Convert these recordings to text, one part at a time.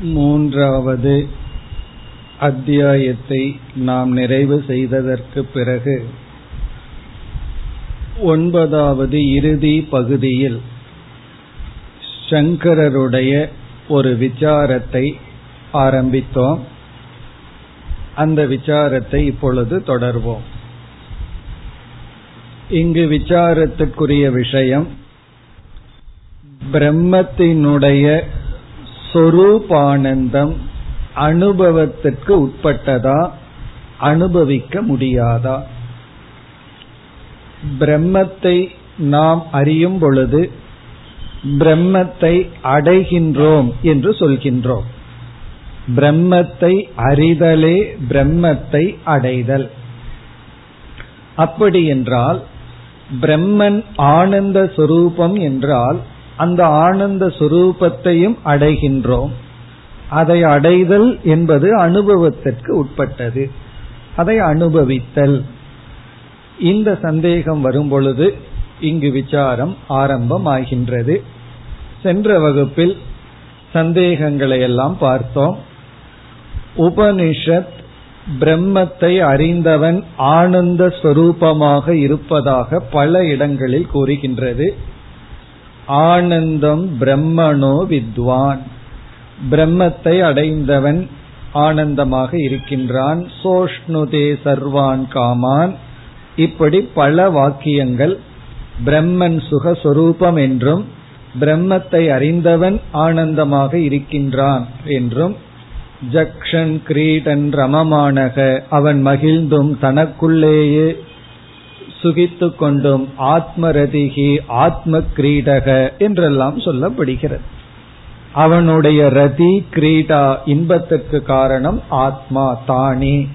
மூன்றாவது அத்தியாயத்தை நாம் நிறைவு செய்ததற்கு பிறகு ஒன்பதாவது இறுதி பகுதியில் சங்கரருடைய ஒரு விசாரத்தை ஆரம்பித்தோம். அந்த விசாரத்தை இப்பொழுது தொடர்வோம். இங்கு விசாரத்துக்குரிய விஷயம் பிரம்மத்தினுடைய சொரூபானந்தம் அனுபவத்திற்கு உட்பட்டதா? அனுபவிக்க முடியாதா? பிரம்மத்தை நாம் அறியும் பொழுது பிரம்மத்தை அடைகின்றோம் என்று சொல்கின்றோம். பிரம்மத்தை அறிதலே பிரம்மத்தை அடைதல். அப்படி என்றால் பிரம்மன் ஆனந்த சுரூபம் என்றால் அந்த ஆனந்த சுரூபத்தையும் அடைகின்றோம். அதை அடைதல் என்பது அனுபவத்திற்கு உட்பட்டது. அதை அனுபவித்தல். இந்த சந்தேகம் வரும் பொழுது இங்கு விசாரம் ஆரம்பமாகின்றது. சென்ற வகுப்பில் சந்தேகங்களை எல்லாம் பார்த்தோம். உபனிஷத் பிரம்மத்தை அறிந்தவன் ஆனந்த ஸ்வரூபமாக இருப்பதாக பல இடங்களில் கூறுகின்றது. ஆனந்தம் பிரம்மனோ வித்வான். பிரம்மத்தை அடைந்தவன் ஆனந்தமாக இருக்கின்றான். சோஷ்ணுதே சர்வான் காமான். இப்படி பல வாக்கியங்கள் பிரம்மன் சுகஸ்வரூபம் என்றும் பிரம்மத்தை அறிந்தவன் ஆனந்தமாக இருக்கின்றான் என்றும் ஜக்ஷன் கிரீடன் ரமமானக அவன் மகிழ்ந்தும் தனக்குள்ளேயே சுகித்து கொண்டும் ஆத்மரதிகி ஆத்ம கிரீடக என்றெல்லாம் சொல்லப்படுகிறது. அவனுடைய ரதி கிரீடா இன்பத்திற்கு காரணம் ஆத்மா தானே.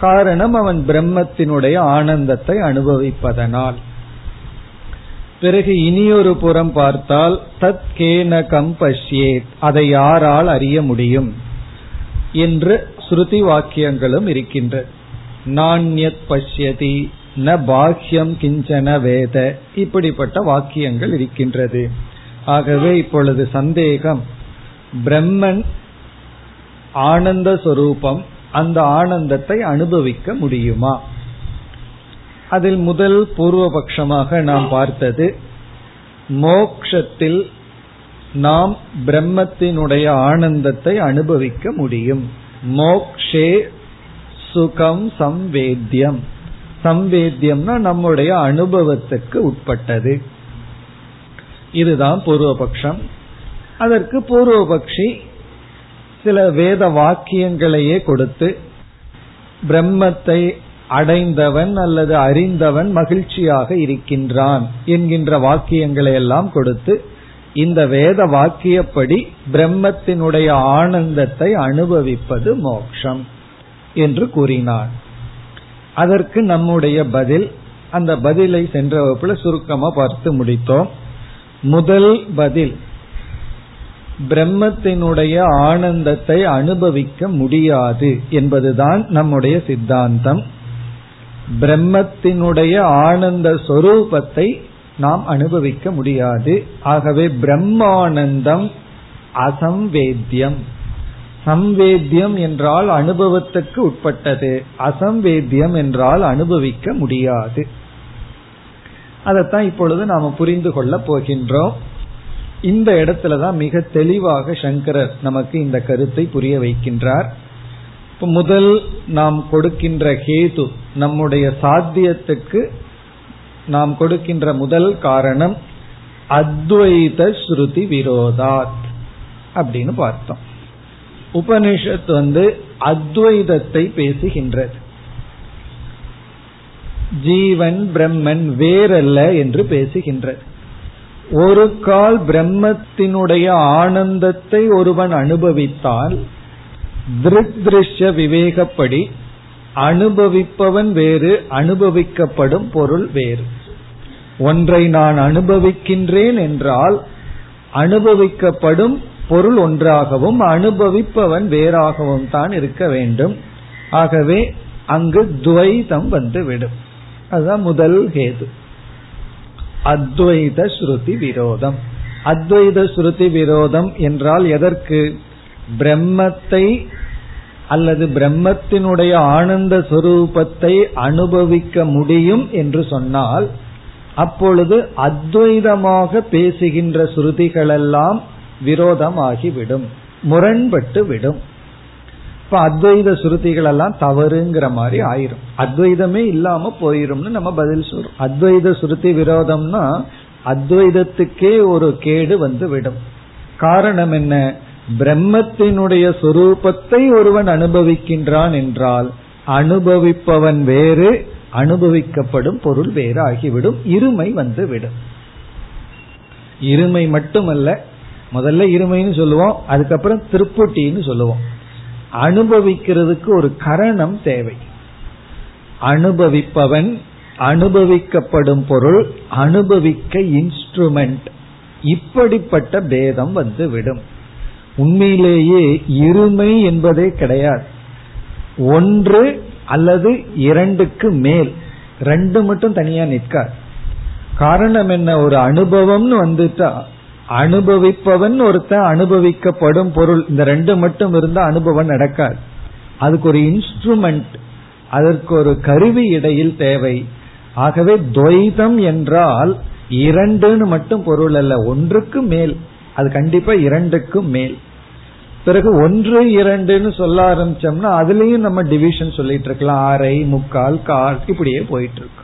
காரணம் அவன் பிரம்மத்தினுடைய ஆனந்தத்தை அனுபவிப்பதனால். பிறகு இனியொரு புறம் பார்த்தால் தத் கேனகம் பஷ்யேத் அதை யாரால் அறிய முடியும்? என்று ஸ்ருதி வாக்கியங்களும் இருக்கின்ற. நாண்யத் பஷ்யதி ந பாக்கியம் கிஞ்சன வேத. இப்படிப்பட்ட வாக்கியங்கள் இருக்கின்றது. ஆகவே இப்பொழுது சந்தேகம் பிரம்மன் ஆனந்த சொரூபம் அந்த ஆனந்தத்தை அனுபவிக்க முடியுமா? அதில் முதல் பூர்வபக்ஷமாக நாம் பார்த்தது மோக்ஷத்தில் நாம் பிரம்மத்தினுடைய ஆனந்தத்தை அனுபவிக்க முடியும். மோக்ஷே சுகம் சம்வேத்தியம் சம்வேத்தியம்னா நம்முடைய அனுபவத்துக்கு உட்பட்டது. இதுதான் பூர்வபக்ஷம். அதற்கு பூர்வபக்ஷி சில வேத வாக்கியங்களையே கொடுத்து பிரம்மத்தை அடைந்தவன் அல்லது அறிந்தவன் மகிழ்ச்சியாக இருக்கின்றான் என்கின்ற வாக்கியங்களை எல்லாம் கொடுத்து இந்த வேத வாக்கியப்படி பிரம்மத்தினுடைய ஆனந்தத்தை அனுபவிப்பது மோக்ஷம் என்று கூறினான். அதற்கு நம்முடைய பதில் அந்த பதிலை சென்ற வகுப்புல சுருக்கமா பார்த்து முடித்தோம். முதல் பதில் பிரம்மத்தினுடைய ஆனந்தத்தை அனுபவிக்க முடியாது என்பதுதான் நம்முடைய சித்தாந்தம். பிரம்மத்தினுடைய ஆனந்த சொரூபத்தை நாம் அனுபவிக்க முடியாது. ஆகவே பிரம்மானந்தம் அசம்வேத்தியம். சம்வேத்தியம் என்றால் அனுபவத்துக்கு உட்பட்டது. அசம்வேத்தியம் என்றால் அனுபவிக்க முடியாது. அதைத்தான் இப்பொழுது நாம புரிந்து கொள்ள போகின்றோம். இந்த இடத்துலதான் மிக தெளிவாக சங்கரர் நமக்கு இந்த கருத்தை புரிய வைக்கின்றார். இப்ப முதல் நாம் கொடுக்கின்ற ஹேது நம்முடைய சாத்தியத்துக்கு நாம் கொடுக்கின்ற முதல் காரணம் அத்வைத ஸ்ருதி விரோதாத் அப்படின்னு பார்த்தோம். உபனிஷத் வந்து அத்வைதத்தை பேசுகின்றது. ஜீவன் பிரம்மன் வேறல்ல என்று பேசுகின்றது. ஒரு கால் பிரம்மத்தினுடைய ஆனந்தத்தை ஒருவன் அனுபவித்தால் திருஷ்ய விவேகப்படி அனுபவிப்பவன் வேறு அனுபவிக்கப்படும் பொருள் வேறு. ஒன்றை நான் அனுபவிக்கின்றேன் என்றால் அனுபவிக்கப்படும் பொருள் ஒன்றாகவும் அனுபவிப்பவன் வேறாகவும் தான் இருக்க வேண்டும். ஆகவே அங்கு துவைதம் வந்து விடும் அதுதான் முதல் ஹேது. அத்வைத ஸ்ருதி விரோதம். அத்வைத ஸ்ருதி விரோதம் என்றால் எதற்கு? பிரம்மத்தை அல்லது பிரம்மத்தினுடைய ஆனந்த சுரூபத்தை அனுபவிக்க முடியும் என்று சொன்னால் அப்பொழுது அத்வைதமாக பேசுகின்ற ஸ்ருதிகளெல்லாம் விரோதமாகிவிடும். முரண்பட்டு விடும் இப்ப அத்வைத சுருதிகள் எல்லாம் தவறுங்கிற மாதிரி ஆயிரும். அத்வைதமே இல்லாம போயிரும்னு நம்ம பதில் சொல்றோம். அத்வைத சுருதி விரோதம்னா அத்வைதத்துக்கே ஒரு கேடு வந்து விடும் காரணம் என்ன? பிரம்மத்தினுடைய சொரூபத்தை ஒருவன் அனுபவிக்கின்றான் என்றால் அனுபவிப்பவன் வேறு அனுபவிக்கப்படும் பொருள் வேறு ஆகிவிடும் இருமை வந்து விடும் இருமை மட்டுமல்ல முதல்ல இருமைன்னு சொல்லுவோம் அதுக்கப்புறம் திருப்புட்டின்னு சொல்லுவோம். அனுபவிக்கிறதுக்கு ஒரு கரணம் தேவை. அனுபவிப்பவன் அனுபவிக்கப்படும் பொருள் அனுபவிக்க இன்ஸ்ட்ருமெண்ட் இப்படிப்பட்ட பேதம் வந்து விடும் உண்மையிலேயே இருமை என்பதே கிடையாது. ஒன்று அல்லது இரண்டுக்கு மேல் ரெண்டு மட்டும் தனியா நிற்காது. காரணம் என்ன? ஒரு அனுபவம்னு வந்துட்டா அனுபவிப்பவன் ஒருத்தன் அனுபவிக்கப்படும் பொருள். இந்த ரெண்டு மட்டும் இருந்தா அனுபவம் நடக்காது. அதுக்கு ஒரு இன்ஸ்ட்ருமெண்ட் அதற்கு ஒரு கருவி இடையில் தேவை. ஆகவே துவைதம் என்றால் இரண்டுன்னு மட்டும் பொருள் அல்ல ஒன்றுக்கு மேல். அது கண்டிப்பா இரண்டுக்கும் மேல். பிறகு ஒன்று இரண்டுன்னு சொல்ல ஆரம்பிச்சோம்னா அதுலயும் நம்ம டிவிஷன் சொல்லிட்டு இருக்கலாம். அரை முக்கால் கால் இப்படியே போயிட்டு இருக்கு.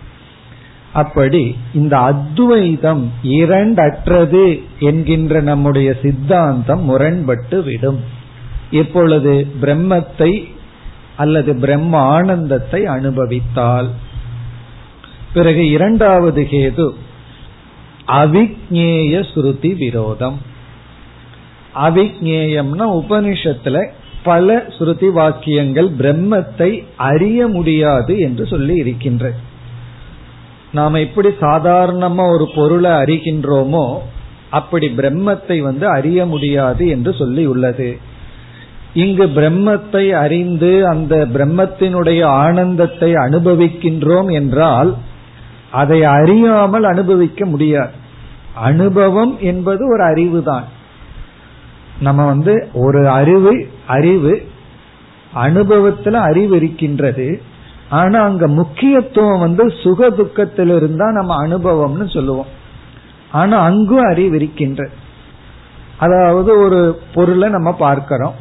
அப்படி இந்த அத்வைதம் இரண்டற்றது என்கின்ற நம்முடைய சித்தாந்தம் முரண்பட்டு விடும். எப்பொழுது பிரம்மத்தை அல்லது பிரம்ம ஆனந்தத்தை அனுபவித்தால். பிறகு இரண்டாவது கேது அவிக்னேய ஸ்ருதி விரோதம். அவிக்னேயம்னா உபனிஷத்துல பல ஸ்ருதி வாக்கியங்கள் பிரம்மத்தை அறிய முடியாது என்று சொல்லி இருக்கின்ற நாம எப்படி சாதாரணமா ஒரு பொருளை அறிகின்றோமோ அப்படி பிரம்மத்தை வந்து அறிய முடியாது என்று சொல்லி உள்ளது. இங்கு பிரம்மத்தை அறிந்து அந்த பிரம்மத்தினுடைய ஆனந்தத்தை அனுபவிக்கின்றோம் என்றால் அதை அறியாமல் அனுபவிக்க முடியாது. அனுபவம் என்பது ஒரு அறிவு தான் நம்ம வந்து ஒரு அறிவு அறிவு அனுபவத்துல அறிவு இருக்கின்றது. ஆனா அங்க முக்கியத்துவம் வந்து சுக துக்கத்தில் இருந்தா நம்ம அனுபவம்னு சொல்லுவோம். ஆனா அங்கும் அறிவு இருக்கின்ற. அதாவது ஒரு பொருளை நம்ம பார்க்கிறோம்.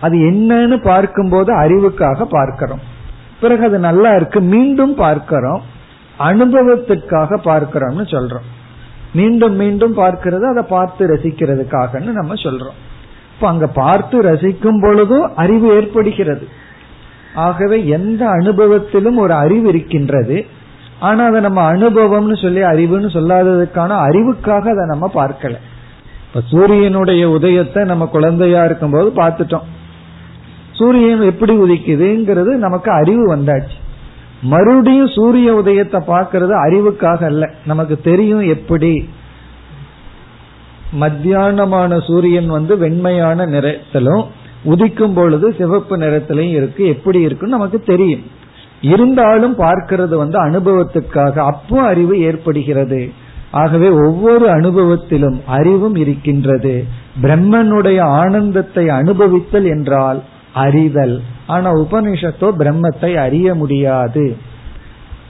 அது என்னன்னு பார்க்கும்போது அறிவுக்காக பார்க்கிறோம். பிறகு அது நல்லா இருக்கு மீண்டும் பார்க்கிறோம். அனுபவத்திற்காக பார்க்கிறோம்னு சொல்றோம். மீண்டும் மீண்டும் பார்க்கிறது அதை பார்த்து ரசிக்கிறதுக்காகன்னு நம்ம சொல்றோம். இப்ப அங்க பார்த்து ரசிக்கும் பொழுதும் அறிவு ஏற்படுகிறது. ஆகவே எந்த அனுபவத்திலும் ஒரு அறிவு இருக்கின்றது. ஆனா அதை நம்ம அனுபவம்னு சொல்லி அறிவுன்னு சொல்லாததுக்கான அறிவுக்காக அதை நம்ம பார்க்கல. இப்ப சூரியனுடைய உதயத்தை நம்ம குழந்தையா இருக்கும்போது பார்த்துட்டோம். சூரியன் எப்படி உதிக்குதுங்கிறது நமக்கு அறிவு வந்தாச்சு. மறுபடியும் சூரிய உதயத்தை பார்க்கறது அறிவுக்காக அல்ல. நமக்கு தெரியும் எப்படி. மத்தியானமான சூரியன் வந்து வெண்மையான நிறத்திலும் உதிக்கும் பொழுது சிவப்பு நிறத்திலையும் இருக்கு. எப்படி இருக்குன்னு நமக்கு தெரியும். இருந்தாலும் பார்க்கிறது வந்து அனுபவத்துக்காக அப்போ அறிவு ஏற்படுகிறது. ஆகவே ஒவ்வொரு அனுபவத்திலும் அறிவும் இருக்கின்றது. பிரம்மனுடைய ஆனந்தத்தை அனுபவித்தல் என்றால் அறிதல். ஆனா உபனிஷத்தோ பிரம்மத்தை அறிய முடியாது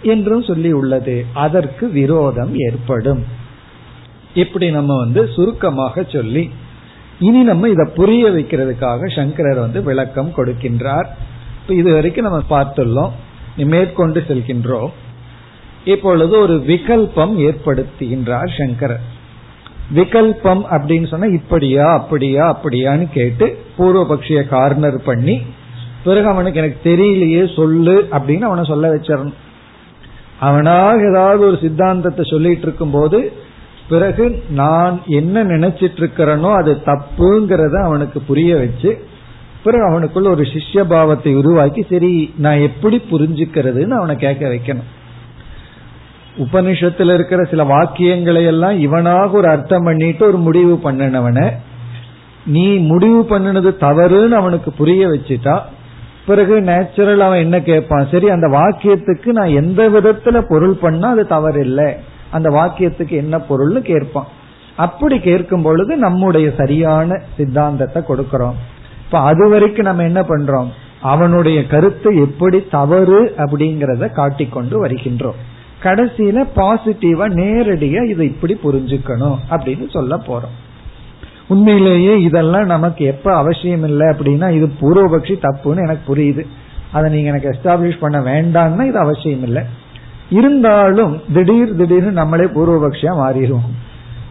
என்றும் சொல்லி உள்ளது. அதற்கு விரோதம் ஏற்படும். இப்படி நம்ம வந்து சுருக்கமாக சொல்லி இனி நம்ம இதை புரிய வைக்கிறதுக்காக சங்கரர் வந்து விளக்கம் கொடுக்கின்றார். இது வரைக்கும் நம்ம பார்த்துள்ளோம். மேற்கொண்டு செல்கின்றோம். இப்பொழுது ஒரு விகல்பம் ஏற்படுத்துகின்றார் சங்கரர். விகல்பம் அப்படின்னு சொன்னா இப்படியா அப்படியா அப்படியான்னு கேட்டு பூர்வபக்ஷிய கார்னர் பண்ணி பிறகு அவனுக்கு எனக்கு தெரியலையே சொல்லு அப்படின்னு அவனை சொல்ல வச்சிடணும். அவனாக ஏதாவது ஒரு சித்தாந்தத்தை சொல்லிட்டு இருக்கும் போது பிறகு நான் என்ன நினைச்சிட்டு இருக்கிறேனோ அது தப்புங்கிறத அவனுக்கு புரிய வச்சு பிறகு அவனுக்குள்ள ஒரு சிஷ்ய பாவத்தை உருவாக்கி சரி நான் எப்படி புரிஞ்சுக்கிறதுன்னு அவனை கேட்க வைக்கணும். உபனிஷத்துல இருக்கிற சில வாக்கியங்களை எல்லாம் இவனாக ஒரு அர்த்தம் பண்ணிட்டு ஒரு முடிவு பண்ணினவன நீ முடிவு பண்ணினது தவறுன்னு அவனுக்கு புரிய வச்சுட்டா பிறகு நேச்சுரல் அவன் என்ன கேட்பான்? சரி அந்த வாக்கியத்துக்கு நான் எந்த விதத்துல பொருள் பண்ணா அது தவறு இல்லை அந்த வாக்கியத்துக்கு என்ன பொருள்னு கேட்பான். அப்படி கேட்கும் பொழுது நம்முடைய சரியான சித்தாந்தத்தை கொடுக்கிறோம். இப்ப அது வரைக்கும் நம்ம என்ன பண்றோம்? அவனுடைய கருத்து எப்படி தவறு அப்படிங்கறத காட்டிக்கொண்டு வருகின்றோம். கடைசியில பாசிட்டிவா நேரடியா இதை இப்படி புரிஞ்சுக்கணும் அப்படின்னு சொல்ல போறோம். உண்மையிலேயே இதெல்லாம் நமக்கு எப்ப அவசியம் இல்லை அப்படின்னா இது பூர்வபக்ஷி தப்புன்னு எனக்கு புரியுது. அதை நீங்க எனக்கு எஸ்டாப்ளிஷ் பண்ண வேண்டாம்னா இது அவசியம் இல்லை. இருந்தாலும் திடீர் திடீர்னு நம்மளே பூர்வபக்ஷியா மாறிடுவோம்.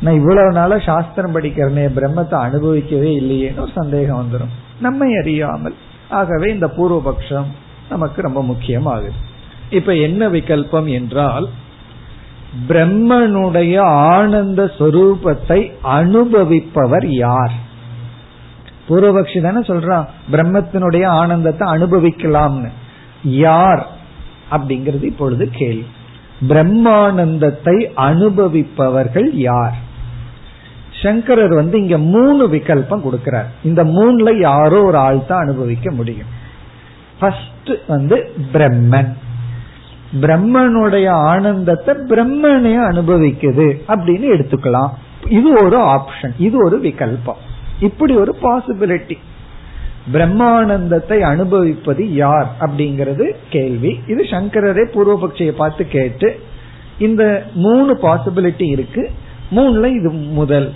நான் இவ்வளவு நாள சாஸ்திரம் படிக்கிறனே பிரம்மத்தை அனுபவிக்கவே இல்லையேன்னு ஒரு சந்தேகம் வந்துடும் நம்மை அறியாமல். ஆகவே இந்த பூர்வபக்ஷம் நமக்கு ரொம்ப முக்கியமாகுது. இப்ப என்ன விகல்பம் என்றால் பிரம்மனுடைய ஆனந்த சொரூபத்தை அனுபவிப்பவர் யார்? பூர்வபக்ஷி தானே சொல்றான் பிரம்மத்தினுடைய ஆனந்தத்தை அனுபவிக்கலாம்னு. யார்? அப்படிங்கிறது இப்பொழுது கேள்வி. பிரம்மானந்தத்தை அனுபவிப்பவர்கள் யார்? சங்கரர் வந்து இங்க மூணு விகல்பம் கொடுக்கிறார். இந்த மூணுல யாரோ ஒரு ஆள் தான் அனுபவிக்க முடியும். ஃபர்ஸ்ட் வந்து பிரம்மன். பிரம்மனுடைய ஆனந்தத்தை பிரம்மனே அனுபவிக்குது அப்படின்னு எடுத்துக்கலாம். இது ஒரு ஆப்ஷன் இது ஒரு விகல்பம். இப்படி ஒரு பாசிபிலிட்டி பிரம்மானந்தத்தை அனுபவிப்பது யார் அப்படிங்கிறது கேள்வி. இது சங்கரரே பூர்வபக்ஷியை பார்த்து கேட்டு இந்த மூணு பாசிபிலிட்டி இருக்கு. மூணுல இது முதல்.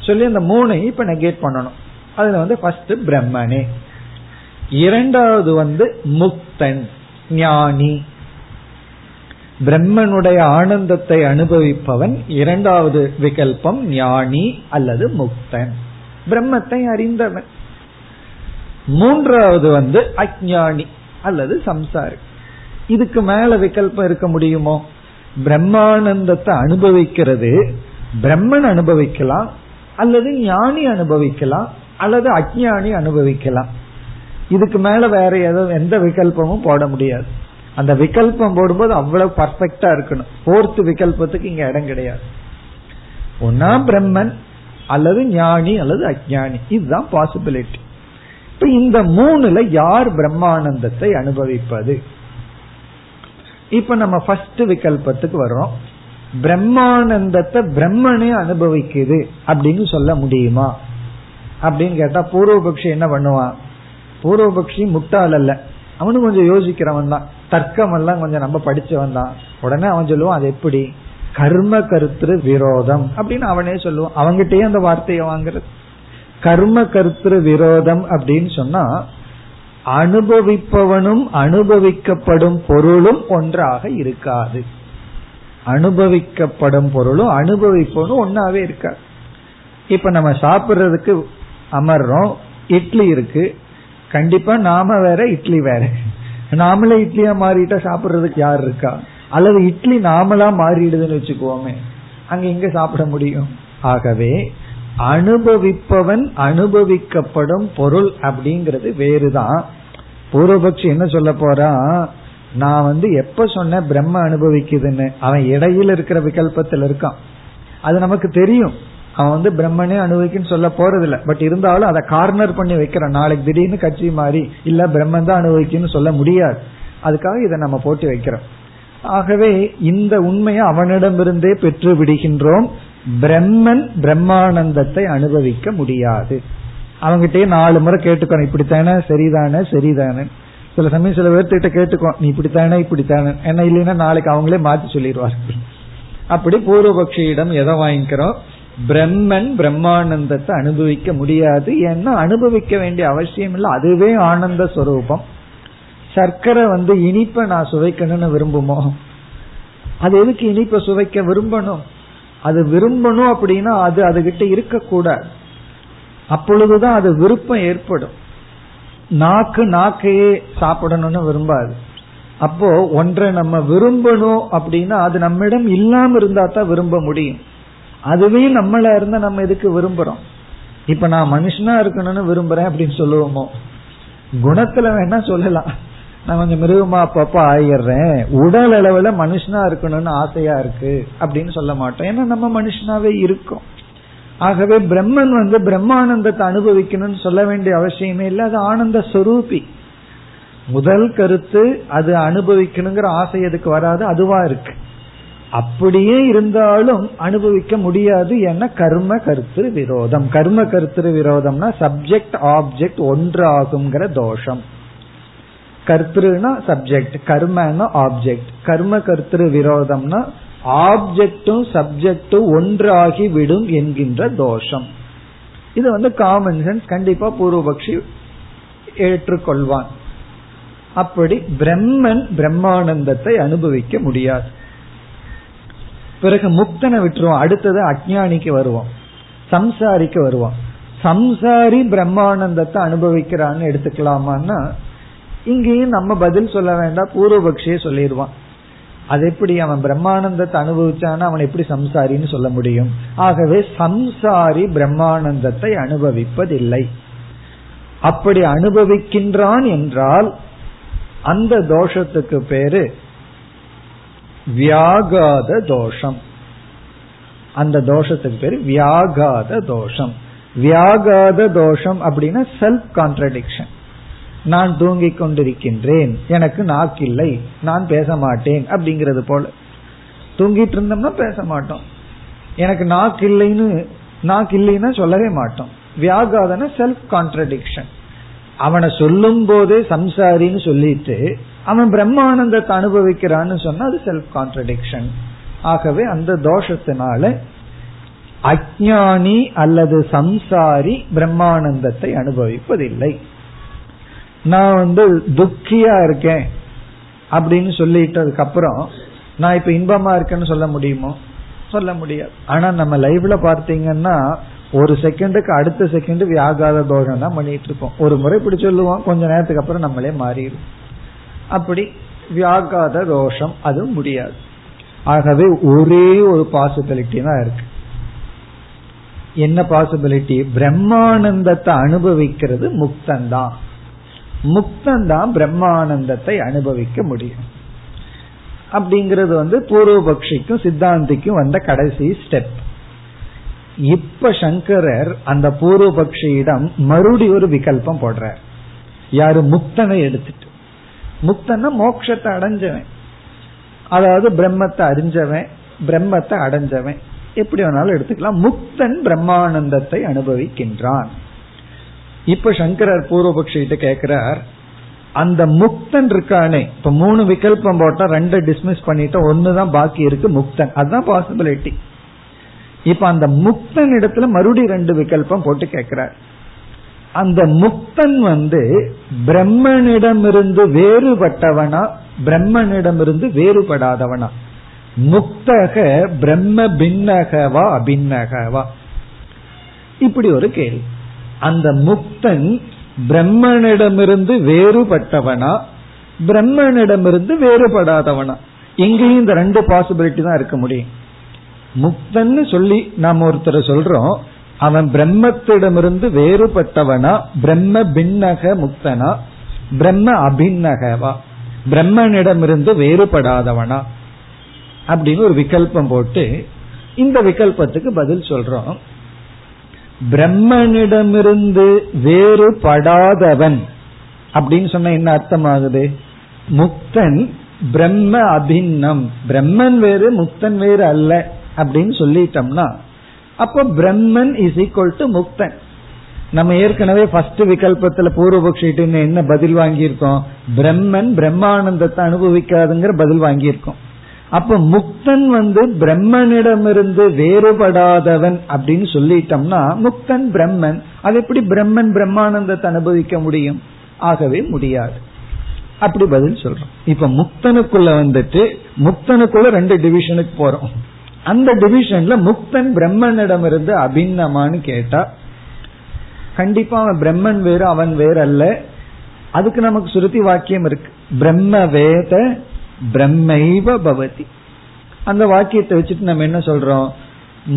சொல்லி அந்த மூணையும் இப்ப நெகேட் பண்ணணும். அதுல வந்து ஃபர்ஸ்ட் பிரம்மனே. இரண்டாவது வந்து முக்தன் ஞானி. பிரம்மனுடைய ஆனந்தத்தை அனுபவிப்பவன். இரண்டாவது விகல்பம் ஞானி அல்லது முக்தன். பிரம்மத்தை அறிந்தவன். மூன்றாவது வந்து அஜானி அல்லது சம்சாரி. இதுக்கு மேல விகல்பம் இருக்க முடியுமோ? பிரம்மானந்தத்தை அனுபவிக்கிறது பிரம்மன் அனுபவிக்கலாம் அல்லது ஞானி அனுபவிக்கலாம் அல்லது அஜானி அனுபவிக்கலாம். இதுக்கு மேல வேற ஏதோ எந்த விகல்பமும் போட முடியாது. அந்த விகல்பம் போடும்போது அவ்வளவு பர்ஃபெக்டா இருக்கணும். போர்த்து விகல்பத்துக்கு இங்க இடம் கிடையாது. ஒன்னா பிரம்மன் அல்லது ஞானி அல்லது அஜானி இதுதான் பாசிபிலிட்டி இப்ப இந்த மூணுல யார் பிரம்மானந்தத்தை அனுபவிப்பது? இப்ப நம்ம ஃபர்ஸ்ட் விகல்பத்துக்கு வர்றோம். பிரம்மானந்தத்தை பிரம்மனே அனுபவிக்குது அப்படின்னு சொல்ல முடியுமா? அப்படின்னு கேட்டா பூர்வபக்ஷி என்ன பண்ணுவான்? பூர்வபக்ஷி முட்டாள் அல்ல. அவனும் கொஞ்சம் யோசிக்கிறவன் தான். தர்க்கம் எல்லாம் கொஞ்சம் நம்ம படிச்சவன் தான். உடனே அவன் சொல்லுவான் அது எப்படி? கர்ம கருத்து விரோதம். அப்படின்னு அவனே சொல்லுவான். அவங்கிட்டயே அந்த வார்த்தையை வாங்குறது. கர்ம கர்த்திரு விரோதம் அப்படின்னு சொன்னா அனுபவிப்பவனும் அனுபவிக்கப்படும் பொருளும் ஒன்றாக இருக்காது. அனுபவிக்கப்படும் பொருளும் அனுபவிப்பவனும் ஒன்னாவே இருக்காது. இப்ப நம்ம சாப்பிடுறதுக்கு அமர்றோம் இட்லி இருக்கு. கண்டிப்பா நாம வேற இட்லி வேற. நாமளே இட்லியா மாறிட்டா சாப்பிடுறதுக்கு யார் இருக்கா? அல்லது இட்லி நாமளா மாறிடுதுன்னு வச்சுக்கோமே அங்க எங்க சாப்பிட முடியும்? ஆகவே அனுபவிப்பவன் அனுபவிக்கப்படும் பொருள் அப்படிங்கிறது வேறுதான். பூர்வபக்ஷி என்ன சொல்ல போறான் நான் வந்து எப்ப சொன்ன பிரம்ம அனுபவிக்குதுன்னு அவன் இடையில இருக்கிற விகல்பத்தில் இருக்கான். அது நமக்கு தெரியும். அவன் வந்து பிரம்மனே அனுபவிக்குன்னு சொல்ல போறதில்ல. பட் இருந்தாலும் அதை கார்னர் பண்ணி வைக்கிறான். நாளைக்கு திடீர்னு கட்சி மாறி இல்ல பிரம்மன் தான் அனுபவிக்குன்னு சொல்ல முடியாது. அதுக்காக இதை நம்ம போட்டு வைக்கிறோம். ஆகவே இந்த உண்மையை அவனிடமிருந்தே பெற்று விடுகின்றோம். பிரம்மன் பிரம்மானந்தத்தை அனுபவிக்க முடியாது. அவங்ககிட்டயே நாலு முறை கேட்டுக்கணும் இப்படித்தானே சரிதானே சரிதானே. சில சமயம் சில பேர்த்திட்ட கேட்டுக்கோ நீ இப்படித்தானே இப்படித்தானே. என்ன இல்லைன்னா நாளைக்கு அவங்களே மாத்தி சொல்லிடுவார்கள் அப்படி பூர்வபக்ஷியிடம் எதை வாங்கிக்கிறோம்? பிரம்மன் பிரம்மானந்தத்தை அனுபவிக்க முடியாது. ஏன்னா அனுபவிக்க வேண்டிய அவசியம் இல்லை. அதுவே ஆனந்த ஸ்வரூபம் சர்க்கரை வந்து இனிப்பை நான் சுவைக்கணும்னு விரும்புமோ? அது எதுக்கு இனிப்பை சுவைக்க விரும்பணும்? அது விரும்பணும் அப்படின்னா அது அதுகிட்ட இருக்கக்கூடாது. அப்பொழுதுதான் அது விருப்பம் ஏற்படும். நாக்கு நாக்கையே சாப்பிடணும்னு விரும்பாது. அப்போ ஒன்றை நம்ம விரும்பணும் அப்படின்னா அது நம்மிடம் இல்லாம இருந்தா தான் விரும்ப முடியும். அதுவே நம்மள இருந்தா நம்ம எதுக்கு விரும்புறோம்? இப்ப நான் மனுஷனா இருக்கணும்னு விரும்புறேன் அப்படின்னு சொல்லுவோமோ? குணத்துல வேணா சொல்லலாம். நான் கொஞ்சம் மிருகமா அப்பப்ப ஆயிடுறேன். உடல் அளவுல மனுஷனா இருக்கணும்னு ஆசையா இருக்கு அப்படின்னு சொல்ல மாட்டோம். ஏன்னா நம்ம மனுஷனாவே இருக்கோம். ஆகவே பிரம்மன் வந்து பிரம்மானந்தத்தை அனுபவிக்கணும்னு சொல்ல வேண்டிய அவசியமே இல்லை. அது ஆனந்த சுரூபி. முதல் கருத்து அது அனுபவிக்கணுங்கிற ஆசை எதுக்கு வராது? அதுவா இருக்கு. அப்படியே இருந்தாலும் அனுபவிக்க முடியாது என கர்ம கருத்து விரோதம். கர்ம கருத்து விரோதம்னா சப்ஜெக்ட் ஆப்ஜெக்ட் ஒன்றாகுங்கிற தோஷம். கர்த்தனா சப்ஜெக்ட் கர்மனா ஆப்ஜெக்ட் கர்ம கர்த்திரு விரோதம்னா ஆப்ஜெக்டும் சப்ஜெக்டும் ஒன்றாகி விடும் என்கின்ற தோஷம். இது வந்து காமன் சென்ஸ் கண்டிப்பா பூர்வபக்ஷி ஏற்றுக்கொள்வான். அப்படி பிரம்மன் பிரம்மானந்தத்தை அனுபவிக்க முடியாது. பிறகு முக்தனை விட்டுருவோம் அடுத்தது அஜானிக்கு வருவோம் சம்சாரிக்கு வருவோம் சம்சாரி பிரம்மானந்தத்தை அனுபவிக்கிறான்னு எடுத்துக்கலாமான்னா இங்கேயும் நம்ம பதில் சொல்ல வேண்டாம். பூர்வபக்ஷியே சொல்லிடுவான். அது எப்படி அவன் பிரம்மானந்தத்தை அனுபவிச்சானா அவன் எப்படி சம்சாரின்னு சொல்ல முடியும். ஆகவே சம்சாரி பிரம்மானந்தத்தை அனுபவிப்பதில்லை. அப்படி அனுபவிக்கின்றான் என்றால் அந்த தோஷத்துக்கு பேரு வியாகாத தோஷம். அந்த தோஷத்துக்கு பேரு வியாகாத தோஷம். வியாகாத தோஷம் அப்படின்னா செல்ஃப் கான்ட்ரடிக்ஷன் நான் தூங்கிக் கொண்டிருக்கின்றேன் எனக்கு நாக்கில்லை நான் பேச மாட்டேன் அப்படிங்கிறது போல. தூங்கிட்டு இருந்தோம்னா பேச மாட்டோம் எனக்கு நாக்கு இல்லைன்னு நாக்கு இல்லைன்னா சொல்லவே மாட்டோம். வியாகாதன செல்ஃப் கான்ட்ரடிக்ஷன் அவனை சொல்லும் போதே சம்சாரின்னு சொல்லிட்டு அவன் பிரம்மானந்தத்தை அனுபவிக்கிறான்னு சொன்னா அது செல்ஃப் கான்ட்ரடிக்ஷன் ஆகவே அந்த தோஷத்தினால அஜானி அல்லது சம்சாரி பிரம்மானந்தத்தை அனுபவிப்பதில்லை. நான் வந்து துக்கியா இருக்கேன் அப்படின்னு சொல்லிட்டதுக்கு அப்புறம் நான் இப்ப இன்பமா இருக்கேன்னு சொல்ல முடியுமோ? சொல்ல முடியாது. ஆனா நம்ம லைஃப்ல பார்த்தீங்கன்னா ஒரு செகண்டுக்கு அடுத்த செகண்ட் வியாகாத தோஷம் தான் பண்ணிட்டு இருக்கோம். ஒரு முறை இப்படி சொல்லுவோம் கொஞ்ச நேரத்துக்கு அப்புறம் நம்மளே மாறிடும் அப்படி வியாகாத தோஷம் அது முடியாது. ஆகவே ஒரே ஒரு பாசிபிலிட்டி தான் இருக்கு. என்ன பாசிபிலிட்டி பிரம்மானந்தத்தை அனுபவிக்கிறது முக்தன் முக்தந்தான் முக்தன் தான் பிரம்மானந்தத்தை அனுபவிக்க முடியும். அப்படிங்கிறது வந்து பூர்வபக்ஷிக்கும் சித்தாந்திக்கும் வந்த கடைசி ஸ்டெப் இப்ப சங்கரர் அந்த பூர்வபக்ஷியிடம் மறுபடி ஒரு விகல்பம் போடுறார். யாரு? முக்தனை எடுத்துட்டு. முக்தன்னா மோட்சத்தை அடைஞ்சவன். அதாவது பிரம்மத்தை அறிஞ்சவன் பிரம்மத்தை அடைஞ்சவன். எப்படி வேணாலும் எடுத்துக்கலாம். முக்தன் பிரம்மானந்தத்தை அனுபவிக்கின்றான். இப்ப சங்கரர் பூர்வபக்ஷிட்ட கேக்குறார் அந்த முக்தன் இருக்கானே. இப்ப மூணு விகல்பம் போட்டா ரெண்டு டிஸ்மிஸ் பண்ணிட்டா ஒண்ணுதான் பாக்கி இருக்கு முக்தன். அதுதான் பாசிபிலிட்டி இப்ப அந்த முக்தன் இடத்துல மறுபடியும் ரெண்டு விகல்பம் போட்டு கேட்கிறார் அந்த முக்தன் வந்து பிரம்மனிடமிருந்து வேறுபட்டவனா பிரம்மனிடமிருந்து வேறுபடாதவனா. முக்தக பிரம்ம பின்னகவா அபின்னகவா. இப்படி ஒரு கேள்வி. அந்த முக்தன் பிரம்மனிடமிருந்து வேறுபட்டவனா? பிரம்மனிடமிருந்து வேறுபடாதவனா? இங்கேயும் இந்த ரெண்டு பாசிபிலிட்டி தான் இருக்க முடியும். முக்தன்னு சொல்லி நாம் ஒருத்தர் சொல்றோம் அவன் பிரம்மத்திடமிருந்து வேறுபட்டவனா? பிரம்ம பின்னக முக்தனா? பிரம்ம அபிநகவா பிரம்மனிடமிருந்து வேறுபடாதவனா? அப்படின்னு ஒரு விகல்பம் போட்டு இந்த விகல்பத்துக்கு பதில் சொல்றோம். பிரம்மனிடமிருந்து வேறுபடாதவன். அப்படின்னு சொன்ன என்ன அர்த்தமாகுது? முக்தன் பிரம்ம அபின்னம். பிரம்மன் வேறு முக்தன் வேறு அல்ல அப்படின்னு சொல்லிட்டோம்னா அப்போ பிரம்மன் இஸ் ஈக்வல் டு முக்தன். நம்ம ஏற்கனவே ஃபர்ஸ்ட் விகல்பத்துல பூர்வபக்ஷிட்டு என்ன பதில் வாங்கியிருக்கோம்? பிரம்மன் பிரம்மானந்தத்தை அனுபவிக்காதுங்கிற பதில் வாங்கியிருக்கோம். அப்ப முக்தன் வந்து பிரம்மனிடமிருந்து வேறுபடாதவன் அப்படின்னு சொல்லிட்டோம்னா முக்தன் பிரம்மன். அது எப்படி பிரம்மன் பிரம்மானந்தத்தை அனுபவிக்க முடியும்? ஆகவே முடியாது. அப்படி பதில் சொல்றோம். இப்ப முக்தனுக்குள்ள வந்துட்டு முக்தனுக்குள்ள ரெண்டு டிவிஷனுக்கு போறோம். அந்த டிவிஷன்ல முக்தன் பிரம்மனிடமிருந்து அபிநமான்னு கேட்டா கண்டிப்பா அவன் பிரம்மன் வேறு அவன் வேறு அல்ல அதுக்கு நமக்கு சுருதி வாக்கியம் இருக்கு. பிரம்ம வேத பிரம்மைவ பவதி. அந்த வாக்கியத்தை வச்சுட்டு நம்ம என்ன சொல்றோம்?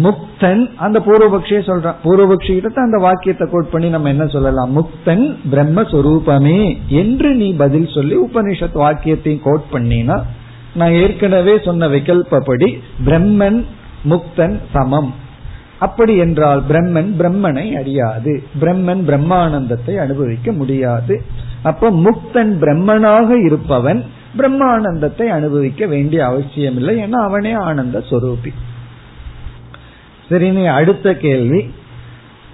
முக்தன் அந்த பூர்வபக்ஷிய சொல்றான். பூர்வபக்ஷி கிட்ட அந்த வாக்கியத்தை கோட் பண்ணி நம்ம என்ன சொல்லலாம்? முக்தன் பிரம்மஸ்வரூபமே என்று நீ பதில் சொல்லி உபனிஷத் வாக்கியத்தையும் கோட் பண்ணினா நான் ஏற்கனவே சொன்ன விகல்பப்படி பிரம்மன் முக்தன் சமம். அப்படி என்றால் பிரம்மன் பிரம்மனை அறியாது. பிரம்மன் பிரம்மானந்தத்தை அனுபவிக்க முடியாது. அப்ப முக்தன் பிரம்மனாக இருப்பவன் பிரம்மானந்தத்தை அனுபவிக்க வேண்டிய அவசியம் இல்லை ஏன்னா அவனே ஆனந்த சொரூபி. சரி நீ அடுத்த கேள்வி.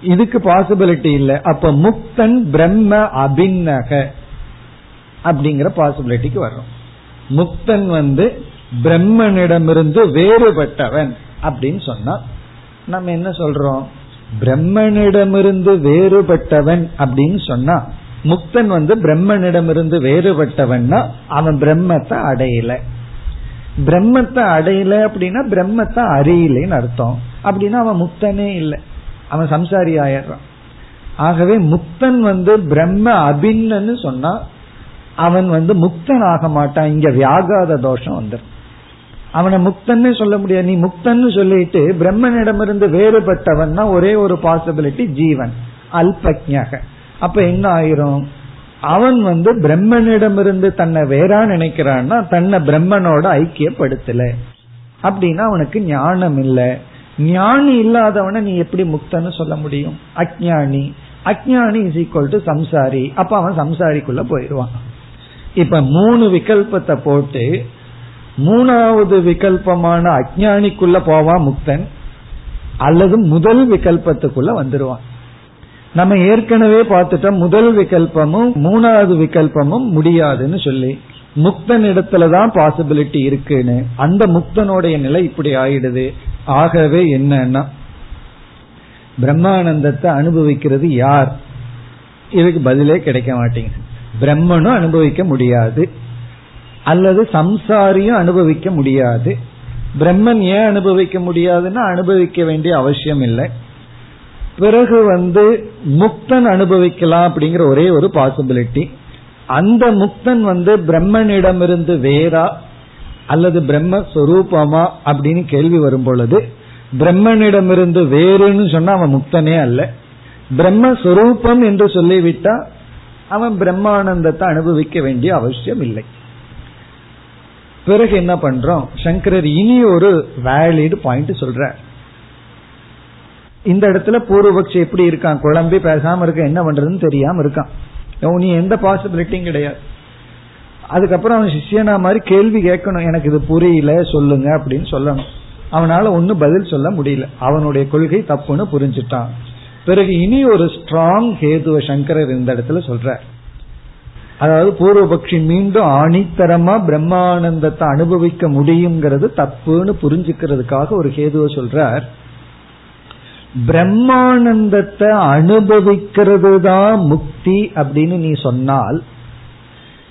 இதுக்கு பாசிபிலிட்டி இல்லை. அப்ப முக்தன் பிரம்ம அபிநக அப்படிங்கிற பாசிபிலிட்டிக்கு வர்றோம். முக்தன் வந்து பிரம்மனிடமிருந்து வேறுபட்டவன் அப்படின்னு சொன்னா நம்ம என்ன சொல்றோம்? பிரம்மனிடமிருந்து வேறுபட்டவன் அப்படின்னு சொன்னா முக்தன் வந்து பிரம்மனிடமிருந்து வேறுபட்டவன்னா அவன் பிரம்மத்தை அடையல. பிரம்மத்தை அடையல அப்படின்னா பிரம்மத்தை அறியலன்னு அர்த்தம். அப்படின்னா அவன் முக்தனே இல்லை. அவன் சம்சாரி ஆயிடுறான் ஆகவே முக்தன் வந்து பிரம்ம அபின்னு சொன்னா அவன் வந்து முக்தன் ஆக மாட்டான். இங்க வியாகாத தோஷம் வந்துடும் அவனை முக்தன்னு சொல்ல முடியாது. நீ முக்தன்னு சொல்லிட்டு பிரம்மனிடமிருந்து வேறுபட்டவன்னா ஒரே ஒரு பாசிபிலிட்டி ஜீவன். அல்பக்ஞக அப்ப என்ன ஆயிரும்? அவன் வந்து பிரம்மனிடமிருந்து தன்னை வேறா நினைக்கிறான்னா தன்னை பிரம்மனோட ஐக்கியப்படுத்தல. அப்படின்னா அவனுக்கு ஞானம் இல்லை. ஞானி இல்லாதவனை நீ எப்படி முக்தன்னு சொல்ல முடியும்? அஜானி அஜானி இஸ் ஈக்குவல் டு சம்சாரி. அப்ப அவன் சம்சாரிக்குள்ள போயிடுவான். இப்ப மூணு விகல்பத்தை போட்டு மூணாவது விகல்பமான அஜானிக்குள்ள போவான் முக்தன். அல்லது முதல் விகல்பத்துக்குள்ள வந்துருவான். நம்ம ஏற்கனவே பார்த்துட்டோம் முதல் விகல்பமும் மூணாவது விகல்பமும் முடியாதுன்னு சொல்லி முக்தன் இடத்துலதான் பாசிபிலிட்டி இருக்குன்னு. அந்த முக்தனுடைய நிலை இப்படி ஆயிடுது. ஆகவே என்னன்னா பிரம்மானந்தத்தை அனுபவிக்கிறது யார்? இதுக்கு பதிலே கிடைக்க மாட்டேங்குது. பிரம்மனும் அனுபவிக்க முடியாது. அல்லது சம்சாரியும் அனுபவிக்க முடியாது. பிரம்மன் ஏன் அனுபவிக்க முடியாதுன்னா அனுபவிக்க வேண்டிய அவசியம் இல்லை. பிறகு வந்து முக்தன் அனுபவிக்கலாம் அப்படிங்கிற ஒரே ஒரு பாசிபிலிட்டி அந்த முக்தன் வந்து பிரம்மனிடமிருந்து வேறா அல்லது பிரம்ம சொரூபமா அப்படின்னு கேள்வி வரும் பொழுது பிரம்மனிடமிருந்து வேறுன்னு சொன்னா அவன் முக்தனே அல்ல. பிரம்மஸ்வரூபம் என்று சொல்லிவிட்டா அவன் பிரம்மானந்தத்தை அனுபவிக்க வேண்டிய அவசியம் இல்லை. பிறகு என்ன பண்றோம்? சங்கரர் இனி ஒரு வேலிடு பாயிண்ட் சொல்றார். இந்த இடத்துல பூர்வபக்ஷி எப்படி இருக்கான்? குழம்பி பேசாம இருக்க என்ன பண்றதுன்னு தெரியாம இருக்கான். நீ எந்த பாசிபிலிட்டியும் கிடையாது. அதுக்கப்புறம் அவன் சிஷியனா மாதிரி கேள்வி கேட்கணும். எனக்கு இது புரியல சொல்லுங்க அப்படின்னு சொல்லணும். அவனால ஒன்னும் பதில் சொல்ல முடியல. அவனுடைய கொள்கை தப்புன்னு புரிஞ்சுட்டான். பிறகு இனி ஒரு ஸ்ட்ராங் ஹேதுவ சங்கரர் இந்த இடத்துல சொல்ற அதாவது பூர்வபக்ஷி மீண்டும் ஆணித்தரமா பிரம்மானந்தத்தை அனுபவிக்க முடியுங்கிறது தப்புன்னு புரிஞ்சுக்கிறதுக்காக ஒரு ஹேதுவ சொல்றார். பிரம்மானந்தத்தை அனுபவிக்கிறது தான் முக்தி அப்படின்னு நீ சொன்னால்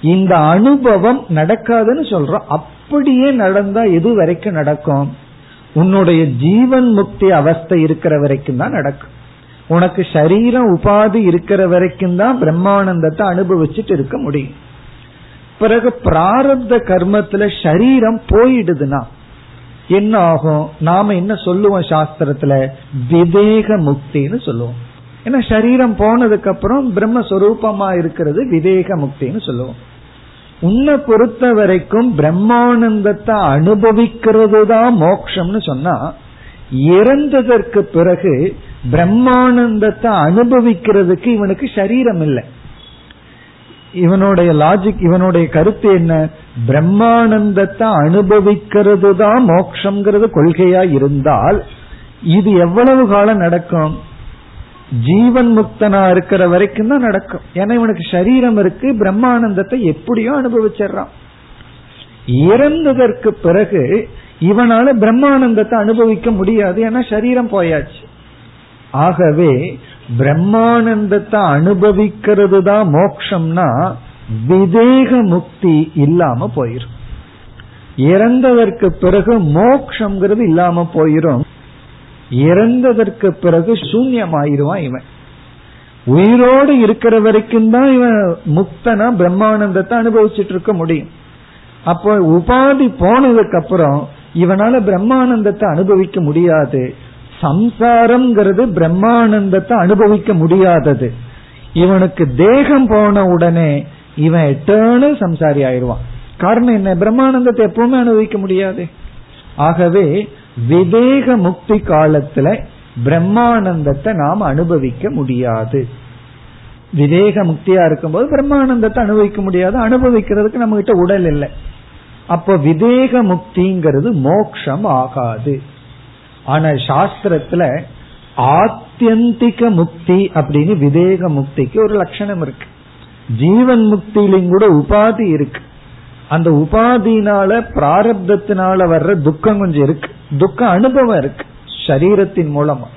இந்த அனுபவம் நடக்காதுன்னு சொல்றோம். அப்படியே நடந்தா எது வரைக்கும் நடக்கும்? உன்னுடைய ஜீவன் முக்தி அவஸ்தை இருக்கிற வரைக்கும் தான் நடக்கும். உனக்கு சரீரம் உபாதி இருக்கிற வரைக்கும் தான் பிரம்மானந்தத்தை அனுபவிச்சுட்டு இருக்க முடியும். பிறகு பிராரப்த கர்மத்துல சரீரம் போயிடுதுன்னா என்ன ஆகும் நாம என்ன சொல்லுவோம் சாஸ்திரத்துல? விவேக முக்தின்னு சொல்லுவோம். ஏன்னா சரீரம் போனதுக்கு அப்புறம் பிரம்மஸ்வரூபமா இருக்கிறது விவேக முக்தின்னு சொல்லுவோம். உன்னை பொறுத்த வரைக்கும் பிரம்மானந்தத்தை அனுபவிக்கிறது தான் மோக்ஷம்னு சொன்னா இறந்ததற்கு பிறகு பிரம்மானந்தத்தை அனுபவிக்கிறதுக்கு இவனுக்கு சரீரம் இல்லை. இவனுடைய லாஜிக் இவனுடைய கருத்து என்ன? பிரம்மானந்தத்தை அனுபவிக்கிறது தான் மோக்ஷங்கிறது கொள்கையா இருந்தால் இது எவ்வளவு காலம் நடக்கும்? ஜீவன் முக்தனா இருக்கிற வரைக்கும் தான் நடக்கும். ஏன்னா இவனுக்கு சரீரம் இருக்கு பிரம்மானந்தத்தை எப்படியோ அனுபவிச்சிடறான். இறந்ததற்கு பிறகு இவனால பிரம்மானந்தத்தை அனுபவிக்க முடியாது ஏன்னா சரீரம் போயாச்சு. ஆகவே பிரம்மானந்தத்தை அனுபவிக்கிறது தான் மோக்ஷம்னா விதேக முக்தி இல்லாம போயிரும். இறந்ததற்கு பிறகு மோக்ஷங்கிறது இல்லாம போயிரும். இறந்ததற்கு பிறகு சூன்யமாயிருவான் இவன். உயிரோடு இருக்கிற வரைக்கும் தான் இவன் முக்தனா பிரம்மானந்தத்தை அனுபவிச்சுட்டு இருக்க முடியும். அப்போ உபாதி போனதுக்கு அப்புறம் இவனால பிரம்மானந்தத்தை அனுபவிக்க முடியாது. சம்சாரம்ங்கிறது பிரம்மானந்தத்தை அனுபவிக்க முடியாதது. இவனுக்கு தேகம் போன உடனே இவன் எட்டர்னல் சம்சாரி ஆயிடுவான். காரணம் என்ன? பிரம்மானந்தத்தை எப்பவுமே அனுபவிக்க முடியாது. ஆகவே விவேக முக்தி காலத்துல பிரம்மானந்தத்தை நாம் அனுபவிக்க முடியாது. விவேக முக்தியா இருக்கும்போது பிரம்மானந்தத்தை அனுபவிக்க முடியாது. அனுபவிக்கிறதுக்கு நம்ம கிட்ட உடல் இல்லை. அப்ப விவேக முக்திங்கிறது மோக்ஷம் ஆகாது. ஆனா சாஸ்திரத்துல ஆத்தியந்திக முக்தி அப்படின்னு விவேக முக்திக்கு ஒரு லட்சணம் இருக்கு. ஜீவன் முக்தியிலும் கூட உபாதி இருக்கு. அந்த உபாதினால பிராரப்தத்தினால வர்ற துக்கம் கொஞ்சம் இருக்கு. துக்க அனுபவம் இருக்கு சரீரத்தின் மூலமா.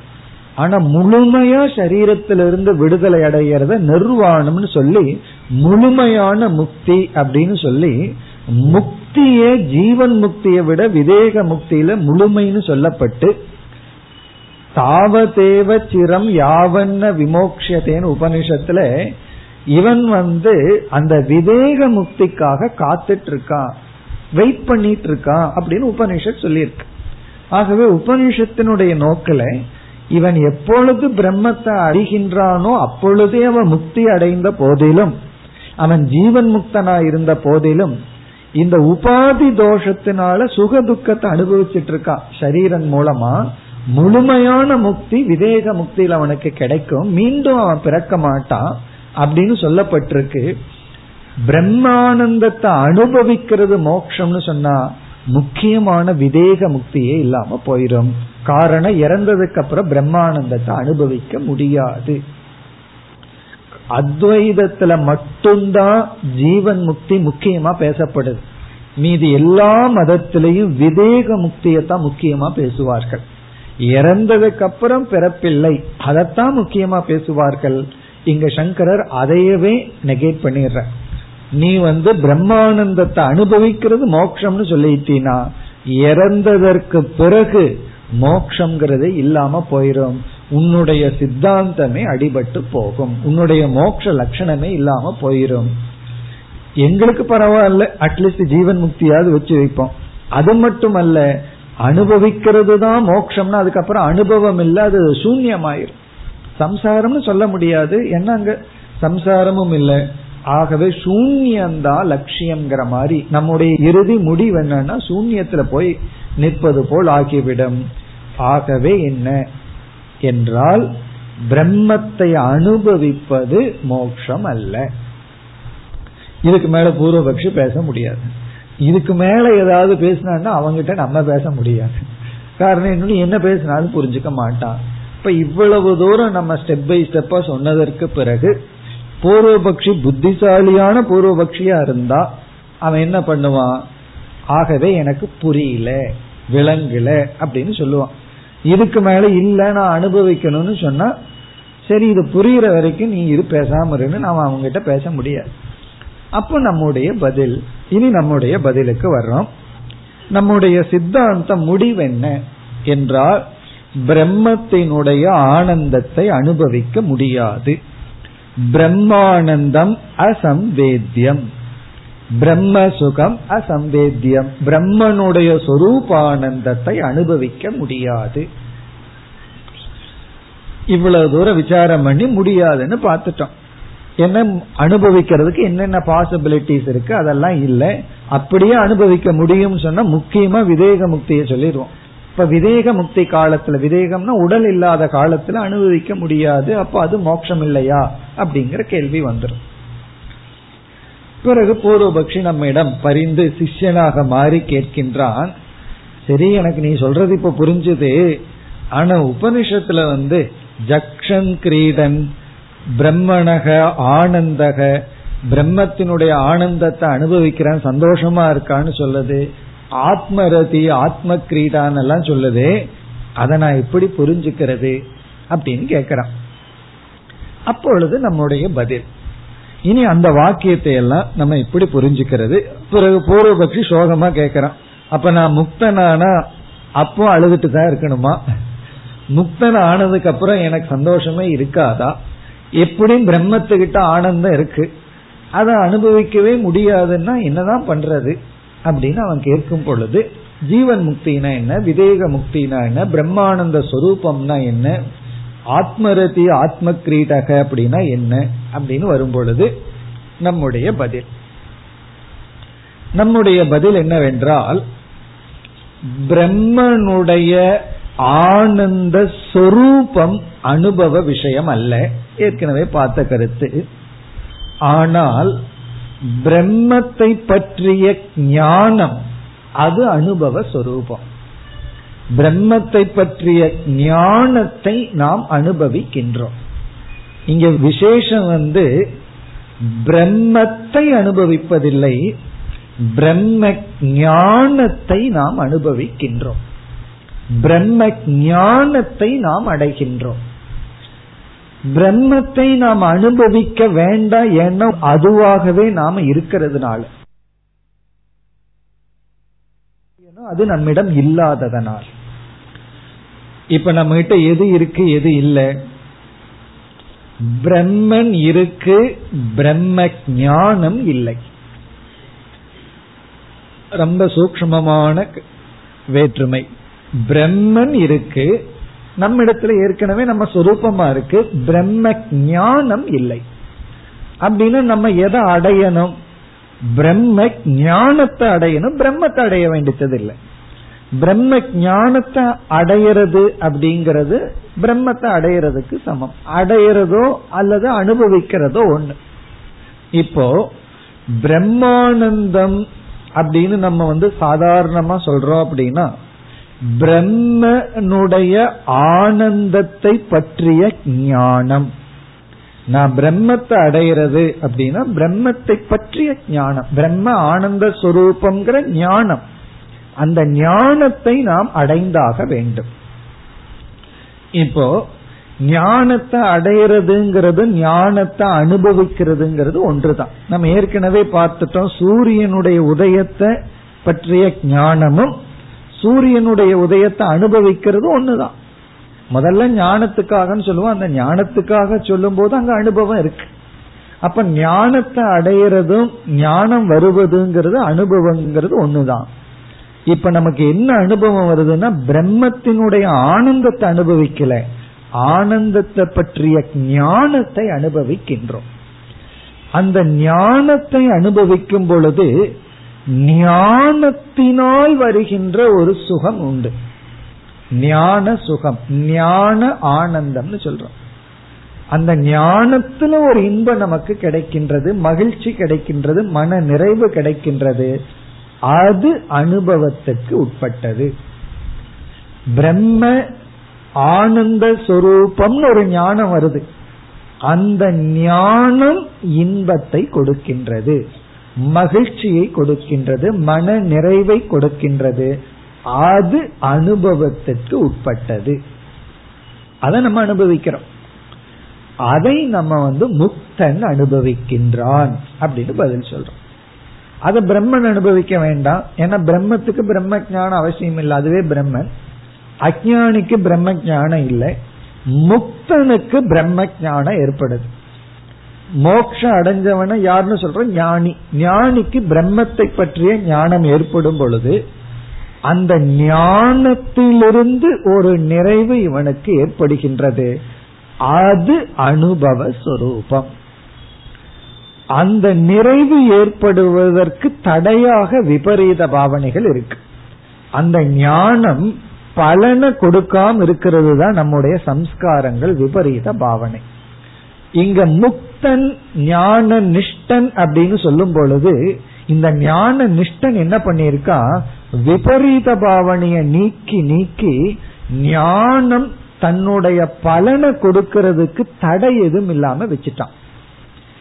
ஆனா முழுமையா சரீரத்திலிருந்து விடுதலை அடைகிறத நிர்வாணம்னு சொல்லி முழுமையான முக்தி அப்படின்னு சொல்லி முக்தியே ஜீவன் முக்தியை விட விவேக முக்தியில முழுமைன்னு சொல்லப்பட்டு தாவதேவ சிரம் யாவன்ன விமோக்ஷத்தேன்னு உபனிஷத்துல இவன் வந்து அந்த விவேக முக்திக்காக காத்துட்டு இருக்கான் வெயிட் பண்ணிட்டு இருக்கான் அப்படின்னு உபனிஷத் சொல்லியிருக்கு. ஆகவே உபனிஷத்தினுடைய நோக்கில இவன் எப்பொழுது பிரம்மத்தை அறிகின்றானோ அப்பொழுதே அவன் முக்தி அடைந்த போதிலும் அவன் ஜீவன் முக்தனா இருந்த போதிலும் இந்த உபாதி தோஷத்தினால சுக துக்கத்தை அனுபவிச்சுட்டு இருக்கான் சரீரன் மூலமா முழுமையான முக்தி விவேக முக்தியில் அவனுக்கு கிடைக்கும். மீண்டும் அவன் பிறக்க மாட்டான் அப்படின்னு சொல்லப்பட்டிருக்கு. பிரம்மானந்தத்தை அனுபவிக்கிறது மோக்ஷம்னு சொன்னா முக்கியமான விதேக முக்தியே இல்லாம போயிடும் காரணம் இறந்ததுக்கு அப்புறம் பிரம்மானந்தத்தை அனுபவிக்க முடியாது. அத்வைதத்துல மட்டும்தான் ஜீவன் முக்தி முக்கியமா பேசப்படுது. மீது எல்லா மதத்திலையும் முக்தியை முக்தியத்தான் முக்கியமா பேசுவார்கள். இறந்ததுக்கு அப்புறம் பிறப்பில்லை அதைத்தான் முக்கியமா பேசுவார்கள். இங்க சங்கரர் அதையவே நெகேட் பண்ணிடுற. நீ வந்து பிரம்மானந்தத்தை அனுபவிக்கிறது மோக்ஷம்னு சொல்லிட்டீனா இறந்ததற்கு பிறகு மோக்ஷங்கிறது இல்லாம போயிரும். உன்னுடைய சித்தாந்தமே அடிபட்டு போகும். உன்னுடைய மோட்ச லட்சணமே இல்லாம போயிரும். எங்களுக்கு பரவாயில்ல. அட்லீஸ்ட் ஜீவன் முக்தியாவது வச்சு வைப்போம். அது மட்டுமல்ல அனுபவிக்கிறது தான் மோக்ஷம்னா அதுக்கப்புறம் அனுபவம் இல்லை அது சூன்யமாயிரும். சம்சாரம்னு சொல்ல முடியாது. என்ன அங்க சம்சாரமும் இல்லை. ஆகவே சூன்யந்தான் லட்சியம்ங்கிற மாதிரி நம்முடைய இறுதி முடிவு என்னன்னா சூன்யத்துல போய் நிற்பது போல் ஆகிவிடும். ஆகவே என்ன? என்றால் பிரம்மத்தை அனுபவிப்பது மோட்சம் அல்ல இதுக்கு மேல பூர்வபக்ஷி பேச முடியாது. இதுக்கு மேல ஏதாவது பேசினான்னா அவங்கிட்ட நம்ம பேச முடியாது. காரணம் என்ன என்ன பேசினாலும் புரிஞ்சுக்க மாட்டான். இப்ப இவ்வளவு தூரம் நம்ம ஸ்டெப் பை ஸ்டெப்பா சொன்னதற்கு பிறகு பூர்வபக்ஷி புத்திசாலியான பூர்வபக்ஷியா இருந்தா அவன் என்ன பண்ணுவான்? ஆகவே எனக்கு புரியல விளங்கல அப்படின்னு சொல்லுவான். இதுக்கு மேல இல்ல நான் அனுபவிக்கணும்னு சொன்னா சரி இது புரியுற வரைக்கும் நீ இது பேசாம இருந்து நாம அவங்க கிட்ட பேச முடியாது. அப்ப நம்முடைய பதில் இனி நம்முடைய பதிலுக்கு வர்றோம். நம்முடைய சித்தாந்த முடிவு என்ன என்றால் பிரம்மத்தினுடைய ஆனந்தத்தை அனுபவிக்க முடியாது. பிரம்மானந்தம் அசம்வேத்தியம். பிரம்ம சுகம் அசம்வேத்தியம். பிரம்மனுடைய சொரூபானந்தத்தை அனுபவிக்க முடியாது. இவ்வளவு தூரம் விசாரம் பண்ணி முடியாதுன்னு பார்த்துட்டோம். என்ன அனுபவிக்கிறதுக்கு என்னென்ன பாசிபிலிட்டிஸ் இருக்கு? அதெல்லாம் இல்லை. அப்படியே அனுபவிக்க முடியும்னு சொன்னா முக்கியமா விதேக முக்தியை சொல்லிடுவோம். இப்ப விதேக முக்தி காலத்துல விதேகம்னா உடல் இல்லாத காலத்துல அனுபவிக்க முடியாது. அப்ப அது மோட்சம் இல்லையா? அப்படிங்கிற கேள்வி வந்துடும் பிறகு பூர்வபக்ஷி நம்மிடம் பரிந்து சிஷ்யனாக மாறி கேட்கின்றான். சரி எனக்கு நீ சொல்றது இப்ப புரிஞ்சுது. ஆனா உபனிஷத்துல வந்து ஜக்ஷன் கிரீடன் பிரம்மணக ஆனந்தக பிரம்மத்தினுடைய ஆனந்தத்தை அனுபவிக்கிறேன் சந்தோஷமா இருக்கான்னு சொல்லுது. ஆத்மரதி ஆத்ம கிரீடான் எல்லாம் சொல்லுது. அதை நான் எப்படி புரிஞ்சுக்கிறது? அப்படின்னு கேக்குறான். அப்பொழுது நம்முடைய பதில். இனி அந்த வாக்கியத்தை எல்லாம் நம்ம இப்படி புரிஞ்சுக்கிறது. பிறகு பூர்வபக்ஷி சோகமா கேக்குறான் அப்ப நான் முக்தனானா அப்போ அழுதுட்டு தான் இருக்கணுமா? முக்தன் ஆனதுக்கு அப்புறம் எனக்கு சந்தோஷமே இருக்காதா? எப்படியும் பிரம்மத்துக்கிட்ட ஆனந்தம் இருக்கு. அதை அனுபவிக்கவே முடியாதுன்னா என்னதான் பண்றது? அப்படின்னு அவன் கேட்கும் பொழுது ஜீவன் முக்தினா என்ன? விவேக முக்தினா என்ன? பிரம்மானந்த சொரூபம்னா என்ன? ஆத்மரதி ஆத்ம கிரீடக அப்படின்னா என்ன அப்படின்னு வரும்பொழுது நம்முடைய பதில். நம்முடைய பதில் என்னவென்றால் பிரம்மனுடைய ஆனந்த சொரூபம் அனுபவ விஷயம் அல்ல. ஏற்கனவே பார்த்த கருத்து. ஆனால் பிரம்மத்தை பற்றிய ஞானம் அது அனுபவ சொரூபம். பிரம்மத்தை பற்றிய ஞானத்தை நாம் அனுபவிக்கின்றோம். இங்க விசேஷம் வந்து பிரம்மத்தை அனுபவிப்பதில்லை பிரம்ம ஞானத்தை நாம் அனுபவிக்கின்றோம். பிரம்ம ஞானத்தை நாம் அடைகின்றோம். பிரம்மத்தை நாம் அனுபவிக்க வேண்டாம் ஏன்னா அதுவாகவே நாம இருக்கிறதுனால. அது நம்மிடம் இல்லாததனால். இப்ப நம்ம கிட்ட எது இருக்கு எது இல்லை? பிரம்மன் இருக்கு பிரம்ம ஞானம் இல்லை. ரொம்ப சூக்மமான வேற்றுமை. பிரம்மன் இருக்கு நம்ம இடத்துல ஏற்கனவே நம்ம சொரூபமா இருக்கு பிரம்ம ஞானம் இல்லை. அப்படின்னு நம்ம எதை அடையணும்? பிரம்ம ஞானத்தை அடையணும் பிரம்மத்தை அடைய வேண்டியது இல்லை. பிரம்ம ஞானத்தை அடையிறது அப்படிங்கிறது பிரம்மத்தை அடையிறதுக்கு சமம். அடையிறதோ அல்லது அனுபவிக்கிறதோ ஒண்ணு. இப்போ பிரம்மானந்தம் அப்படின்னு நம்ம வந்து சாதாரணமா சொல்றோம் அப்படின்னா பிரம்மனுடைய ஆனந்தத்தை பற்றிய ஞானம். நான் பிரம்மத்தை அடையிறது அப்படின்னா பிரம்மத்தை பற்றிய ஞானம். பிரம்ம ஆனந்த ஸ்வரூபம்ங்கிற ஞானம். அந்த ஞானத்தை நாம் அடைந்தாக வேண்டும். இப்போ ஞானத்தை அடையிறதுங்கிறது ஞானத்தை அனுபவிக்கிறதுங்கிறது ஒன்றுதான். நம்ம ஏற்கனவே பார்த்துட்டோம் சூரியனுடைய உதயத்தை பற்றிய ஞானமும் சூரியனுடைய உதயத்தை அனுபவிக்கிறது ஒண்ணுதான் முதல்ல ஞானத்துக்காக சொல்லுவோம் அந்த ஞானத்துக்காக சொல்லும் போது அங்க அனுபவம் இருக்கு. அப்ப ஞானத்தை அடையிறதும் ஞானம் வருவதுங்கிறது அனுபவங்கிறது ஒண்ணுதான் இப்ப நமக்கு என்ன அனுபவம் வருதுன்னா பிரம்மத்தினுடைய ஆனந்தத்தை அனுபவிக்கல. ஆனந்தத்தை பற்றிய ஞானத்தை அனுபவிக்கின்றோம். அந்த ஞானத்தை அனுபவிக்கும் பொழுது ஞானத்தினால் வருகின்ற ஒரு சுகம் உண்டு. ஞான சுகம் ஞான ஆனந்தம்னு சொல்றோம். அந்த ஞானத்துல ஒரு இன்பம் நமக்கு கிடைக்கின்றது மகிழ்ச்சி கிடைக்கின்றது மன நிறைவு கிடைக்கின்றது. அது அனுபவத்துக்கு உட்பட்டது. பிரம்ம ஆனந்த சொரூபம்னு ஒரு ஞானம் வருது. அந்த ஞானம் இன்பத்தை கொடுக்கின்றது. மகிழ்ச்சியை கொடுக்கின்றது. மன நிறைவை கொடுக்கின்றது. அது அனுபவத்திற்கு உட்பட்டது. அதை நம்ம அனுபவிக்கிறோம். அதை நம்ம வந்து முக்தன் அனுபவிக்கின்றான் அப்படின்னு பதில் சொல்றோம். அதை பிரம்மன் அனுபவிக்க வேண்டாம். ஏன்னா பிரம்மத்துக்கு பிரம்ம ஞானம் அவசியம் இல்லை. அதுவே பிரம்மன். அஜானிக்கு பிரம்ம ஞானம் இல்லை. முக்தனுக்கு பிரம்ம ஞானம் ஏற்படுது. மோக்ஷம் அடைஞ்சவன யாருன்னு சொல்றோம் ஞானி. ஞானிக்கு பிரம்மத்தை பற்றிய ஞானம் ஏற்படும் பொழுது அந்த ஞானத்திலிருந்து ஒரு நிறைவு இவனுக்கு ஏற்படுகின்றது. அது அனுபவ சொரூபம். அந்த நிறைவு ஏற்படுவதற்கு தடையாக விபரீத பாவனைகள் இருக்கு. அந்த ஞானம் பலனை கொடுக்காம இருக்கிறது தான் நம்முடைய சம்ஸ்காரங்கள் விபரீத பாவனை. இங்க முக்தன் ஞான நிஷ்டன் அப்படின்னு சொல்லும் பொழுது இந்த ஞான நிஷ்டன் என்ன பண்ணிருக்கா விபரீத பாவனைய நீக்கி நீக்கி ஞானம் தன்னுடைய பலனை கொடுக்கிறதுக்கு தடை எதுவும் இல்லாம வச்சுட்டான்.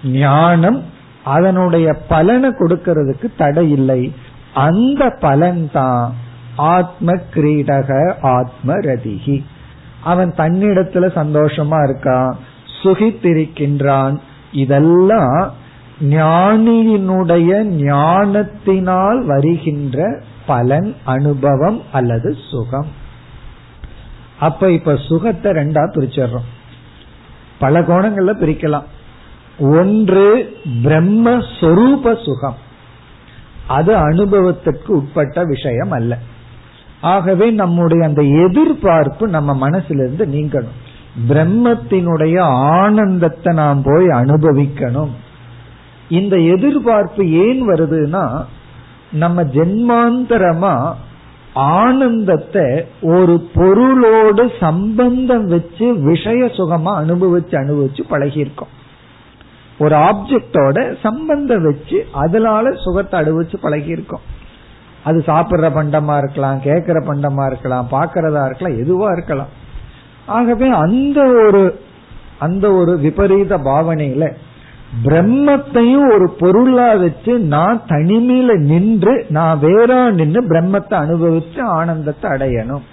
ஞானம் அதனுடைய பலனை கொடுக்கிறதுக்கு தடை இல்லை. அந்த பலன் தான் ஆத்ம கிரீடக ஆத்ம ரதிகி அவன் தன்னிடத்துல சந்தோஷமா இருக்கான் சுகித்திருக்கின்றான். இதெல்லாம் ஞானியினுடைய ஞானத்தினால் வருகின்ற பலன் அனுபவம் அல்லது சுகம். அப்ப இப்ப சுகத்தை ரெண்டா பிரிச்சிடுறோம். பல கோணங்கள்ல பிரிக்கலாம். ஒன்று பிரம்மஸ்வரூப சுகம். அது அனுபவத்திற்கு உட்பட்ட விஷயம் அல்ல. ஆகவே நம்முடைய அந்த எதிர்பார்ப்பு நம்ம மனசிலிருந்து நீங்கணும். பிரம்மத்தினுடைய ஆனந்தத்தை நாம் போய் அனுபவிக்கணும். இந்த எதிர்பார்ப்பு ஏன் வருதுன்னா நம்ம ஜென்மாந்தரமா ஆனந்தத்தை ஒரு பொருளோடு சம்பந்தம் வச்சு விஷய சுகமா அனுபவிச்சு அனுபவிச்சு பழகியிருக்கோம். ஒரு ஆப்ஜெக்டோட சம்பந்தம் வச்சு அதனால சுகத்தை அனுபவிச்சு பழகியிருக்கோம். அது சாப்பிடுற பண்டமா இருக்கலாம் கேட்கிற பண்டமா இருக்கலாம் பாக்கிறதா இருக்கலாம் எதுவா இருக்கலாம். ஆகவே அந்த ஒரு அந்த ஒரு விபரீத பாவனையில பிரம்மத்தையும் ஒரு பொருளா வச்சு நான் தனிமையில நின்று நான் வேறா நின்று பிரம்மத்தை அனுபவிச்சு ஆனந்தத்தை அடையணும்.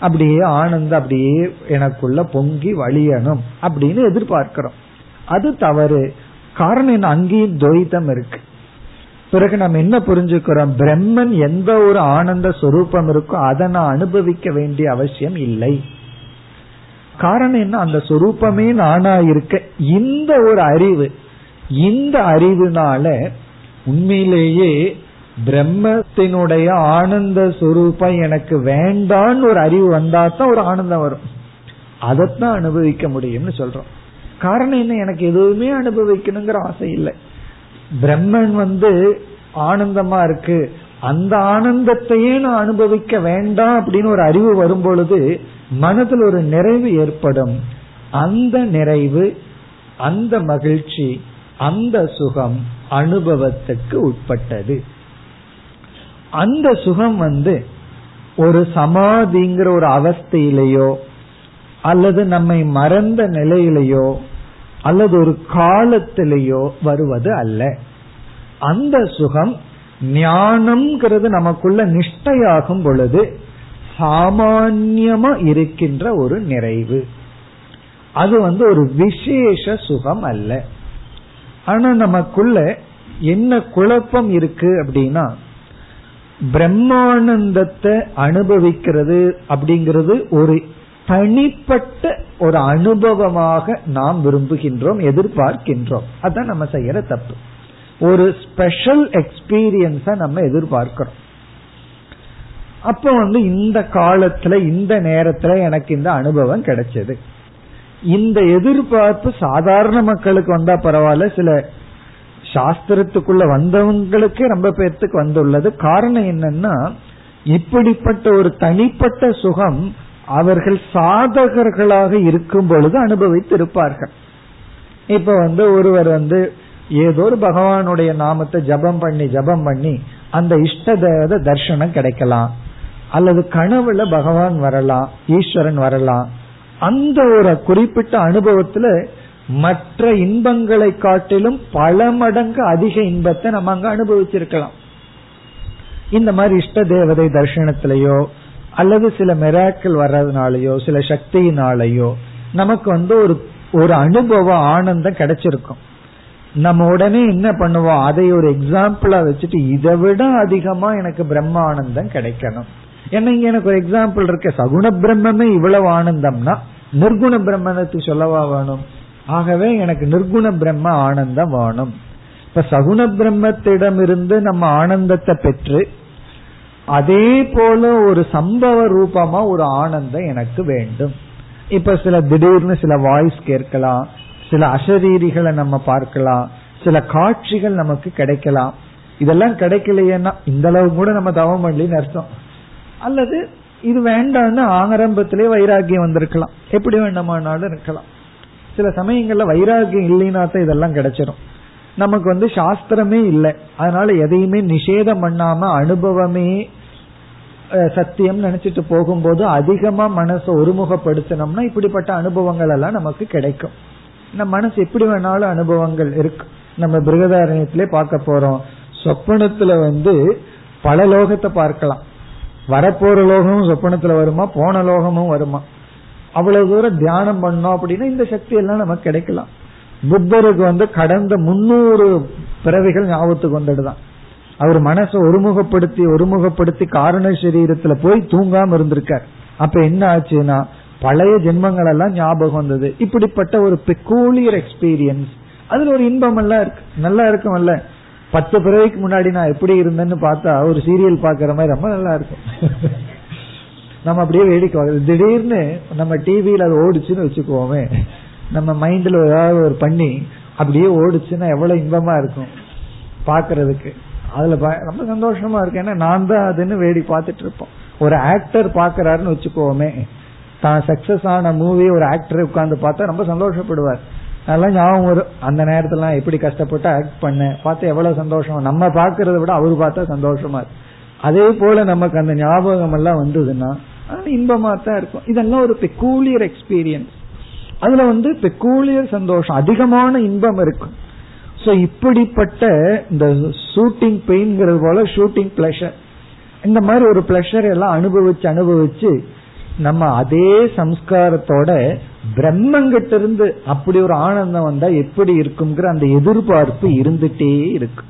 அப்படியே ஆனந்தம் அப்படியே எனக்குள்ள பொங்கி வழியணும் அப்படின்னு எதிர்பார்க்கிறோம். அது தவறு. காரணம் என்ன? அங்கேயும் துவைத்தம் இருக்கு. பிறகு நம்ம என்ன புரிஞ்சுக்கிறோம்? பிரம்மன் எந்த ஒரு ஆனந்த சொரூபம் இருக்கோ அதை நான் அனுபவிக்க வேண்டிய அவசியம் இல்லை. காரணம் என்ன? அந்த சொரூபமே நானா இருக்க இந்த ஒரு அறிவு இந்த அறிவுனால உண்மையிலேயே பிரம்மத்தினுடைய ஆனந்த சுரூபம் எனக்கு வேண்டான்னு ஒரு அறிவு வந்தா தான் ஒரு ஆனந்தம் வரும். அதைத்தான் அனுபவிக்க முடியும்னு சொல்றோம். காரணம் என்ன? எனக்கு எதுவுமே அனுபவிக்கணுங்கிற ஆசை இல்லை. பிரம்மன் வந்து ஆனந்தமா இருக்கு. அந்த ஆனந்தத்தையே நான் அனுபவிக்க வேண்டாம் அப்படின்னு ஒரு அறிவு வரும் பொழுது மனதில் ஒரு நிறைவு ஏற்படும். அந்த நிறைவு அந்த மகிழ்ச்சி அந்த சுகம் அனுபவத்துக்கு உட்பட்டது. அந்த சுகம் வந்து ஒரு சமாதிங்கிற ஒரு அவஸ்தையிலேயோ அல்லது நம்மை மறந்த நிலையிலேயோ அல்லது ஒரு காலத்திலேயோ வருவது அல்ல. அந்த சுகம் ஞானம்ங்கிறது நமக்குள்ள நிஷ்டையாகும் பொழுது சாமான்யமா இருக்கின்ற ஒரு நிறைவு. அது வந்து ஒரு விசேஷ சுகம் அல்ல. ஆனா நமக்குள்ள என்ன குழப்பம் இருக்கு அப்படின்னா பிரம்மானந்தத்தை அனுபவிக்கிறது அப்படிங்கிறது ஒரு தனிப்பட்ட ஒரு அனுபவமாக நாம் விரும்புகின்றோம் எதிர்பார்க்கின்றோம். அதான் நம்ம செய்யற தப்பு. ஒரு ஸ்பெஷல் எக்ஸ்பீரியன்ஸ நம்ம எதிர்பார்க்கிறோம். அப்ப வந்து இந்த காலத்துல இந்த நேரத்துல எனக்கு இந்த அனுபவம் கிடைச்சது. இந்த எதிர்பார்ப்பு சாதாரண மக்களுக்கு வந்தா பரவாயில்ல சில சாஸ்திரத்துக்குள்ள வந்தவங்களுக்கே ரொம்ப பேர்த்துக்கு வந்துள்ளது. காரணம் என்னன்னா இப்படிப்பட்ட ஒரு தனிப்பட்ட சுகம் அவர்கள் சாதகர்களாக இருக்கும் பொழுது அனுபவித்து இருப்பார்கள் இப்ப வந்து ஒருவர் வந்து ஏதோ ஒரு பகவானுடைய நாமத்தை ஜபம் பண்ணி ஜபம் பண்ணி அந்த இஷ்ட தேவத தர்சனம் கிடைக்கலாம். அல்லது கனவுல பகவான் வரலாம் ஈஸ்வரன் வரலாம். அந்த ஒரு குறிப்பிட்ட அனுபவத்துல மற்ற இன்பங்களை காட்டிலும் பல மடங்கு அதிக இன்பத்தை நம்ம அங்க அனுபவிச்சிருக்கலாம். இந்த மாதிரி இஷ்ட தேவதை தர்சனத்திலேயோ அல்லது சில மெராக்கள் வர்றதுனாலயோ சில சக்தியினாலேயோ நமக்கு வந்து ஒரு ஒரு அனுபவ ஆனந்தம் கிடைச்சிருக்கும். நம்ம உடனே என்ன பண்ணுவோம்? அதை ஒரு எக்ஸாம்பிளா வச்சுட்டு இதை விட அதிகமா எனக்கு பிரம்ம ஆனந்தம் கிடைக்கணும். ஏன்னா இங்க எனக்கு ஒரு எக்ஸாம்பிள் இருக்க. சகுண பிரம்மமே இவ்வளவு ஆனந்தம்னா நிர்குண பிரம்மத்துக்கு சொல்லவா வேணும்? ஆகவே எனக்கு நிர்குண பிரம்ம ஆனந்தம் வேணும். இப்ப சகுண பிரம்மத்திடமிருந்து நம்ம ஆனந்தத்தை பெற்று அதே போல ஒரு சம்பவ ரூபமா ஒரு ஆனந்தம் எனக்கு வேண்டும். இப்ப சில திடீர்னு சில வாய்ஸ் கேட்கலாம் சில அசரீரிகளை நம்ம பார்க்கலாம் சில காட்சிகள் நமக்கு கிடைக்கலாம். இதெல்லாம் கிடைக்கலையேன்னா இந்த அளவு கூட நம்ம தவம் பண்ணலின்னு அர்த்தம். அல்லது இது வேண்டாம்னு ஆரம்பத்திலே வைராகியம் வந்திருக்கலாம். எப்படி வேண்டாமானாலும் இருக்கலாம். சில சமயங்கள்ல வைராகியம் இல்லைன்னா தான் இதெல்லாம் கிடைச்சிடும் நமக்கு வந்து சாஸ்திரமே இல்லை. அதனால எதையுமே நிஷேதம் பண்ணாம அனுபவமே சத்தியம் நினைச்சிட்டு போகும்போது அதிகமா மனசை ஒருமுகப்படுத்தினோம்னா இப்படிப்பட்ட அனுபவங்கள் எல்லாம் நமக்கு கிடைக்கும். நம்ம மனசு எப்படி வேணாலும் அனுபவங்கள் இருக்கு. நம்ம பிருகதாரண்யத்திலே பார்க்க போறோம். சொப்பனத்துல வந்து பல லோகத்தை பார்க்கலாம். வரப்போற லோகமும் சொப்பனத்துல வருமா? போன லோகமும் வருமா? அவ்வளவு தூரம் தியானம் பண்ணோம் அப்படின்னா இந்த சக்தி எல்லாம் நமக்கு கிடைக்கலாம். புத்தருக்கு வந்து கடந்த முன்னூறு பிறவிகள் ஞாபகத்துக்கு வந்துடுதான் அவர் மனசை ஒருமுகப்படுத்தி ஒருமுகப்படுத்தி காரண சரீரத்துல போய் தூங்காம இருந்திருக்கார். அப்ப என்ன ஆச்சுன்னா பழைய ஜென்மங்கள் எல்லாம் ஞாபகம் வந்தது. இப்படிப்பட்ட ஒரு பெக்கூலியர் எக்ஸ்பீரியன்ஸ் அதுல ஒரு இன்பம் எல்லாம் இருக்கு. நல்லா இருக்கும்ல. பத்து பிறவிக்கு முன்னாடி நான் எப்படி இருந்தேன்னு பார்த்தா ஒரு சீரியல் பாக்குற மாதிரி ரொம்ப நல்லா இருக்கும். நம்ம அப்படியே வேடிக்கை திடீர்னு நம்ம டிவியில அது ஓடிச்சுன்னு வச்சுக்குவோமே நம்ம மைண்ட்ல ஏதாவது ஒரு பண்ணி அப்படியே ஓடிச்சுன்னா எவ்வளவு இன்பமா இருக்கும் பாக்குறதுக்கு அதுல ரொம்ப சந்தோஷமா இருக்கு. ஏன்னா நான் தான் அதுன்னு வேடி பார்த்துட்டு இருப்போம் ஒரு ஆக்டர் பாக்குறாருன்னு வச்சுக்கோமே தான் சக்சஸ் ஆன மூவி ஒரு ஆக்டர் உட்கார்ந்து பார்த்தா ரொம்ப சந்தோஷப்படுவார். அதெல்லாம் ஞாபகம் வரும். அந்த நேரத்துல எப்படி கஷ்டப்பட்டு ஆக்ட் பண்ண பார்த்து எவ்வளவு சந்தோஷம். நம்ம பாக்குறத விட அவரு பார்த்தா சந்தோஷமா இருக்கு. அதே போல நமக்கு அந்த ஞாபகம் எல்லாம் வந்ததுன்னா இன்பமா தான் இருக்கும். இதெல்லாம் ஒரு பெக்கூலியர் எக்ஸ்பீரியன்ஸ் அதுல வந்து பெக்கூலியர் சந்தோஷம் அதிகமான இன்பம் இருக்கும் சோ இப்படிப்பட்ட இந்த ஷூட்டிங் பெயின்ங்கிறது போல ஷூட்டிங் பிளஷர் இந்த மாதிரி ஒரு பிளஷர் எல்லாம் அனுபவிச்சு அனுபவிச்சு நம்ம அதே சம்ஸ்காரத்தோட பிரம்மங்கிட்ட இருந்து அப்படி ஒரு ஆனந்தம் வந்தா எப்படி இருக்குங்கிற அந்த எதிர்பார்ப்பு இருந்துட்டே இருக்கு.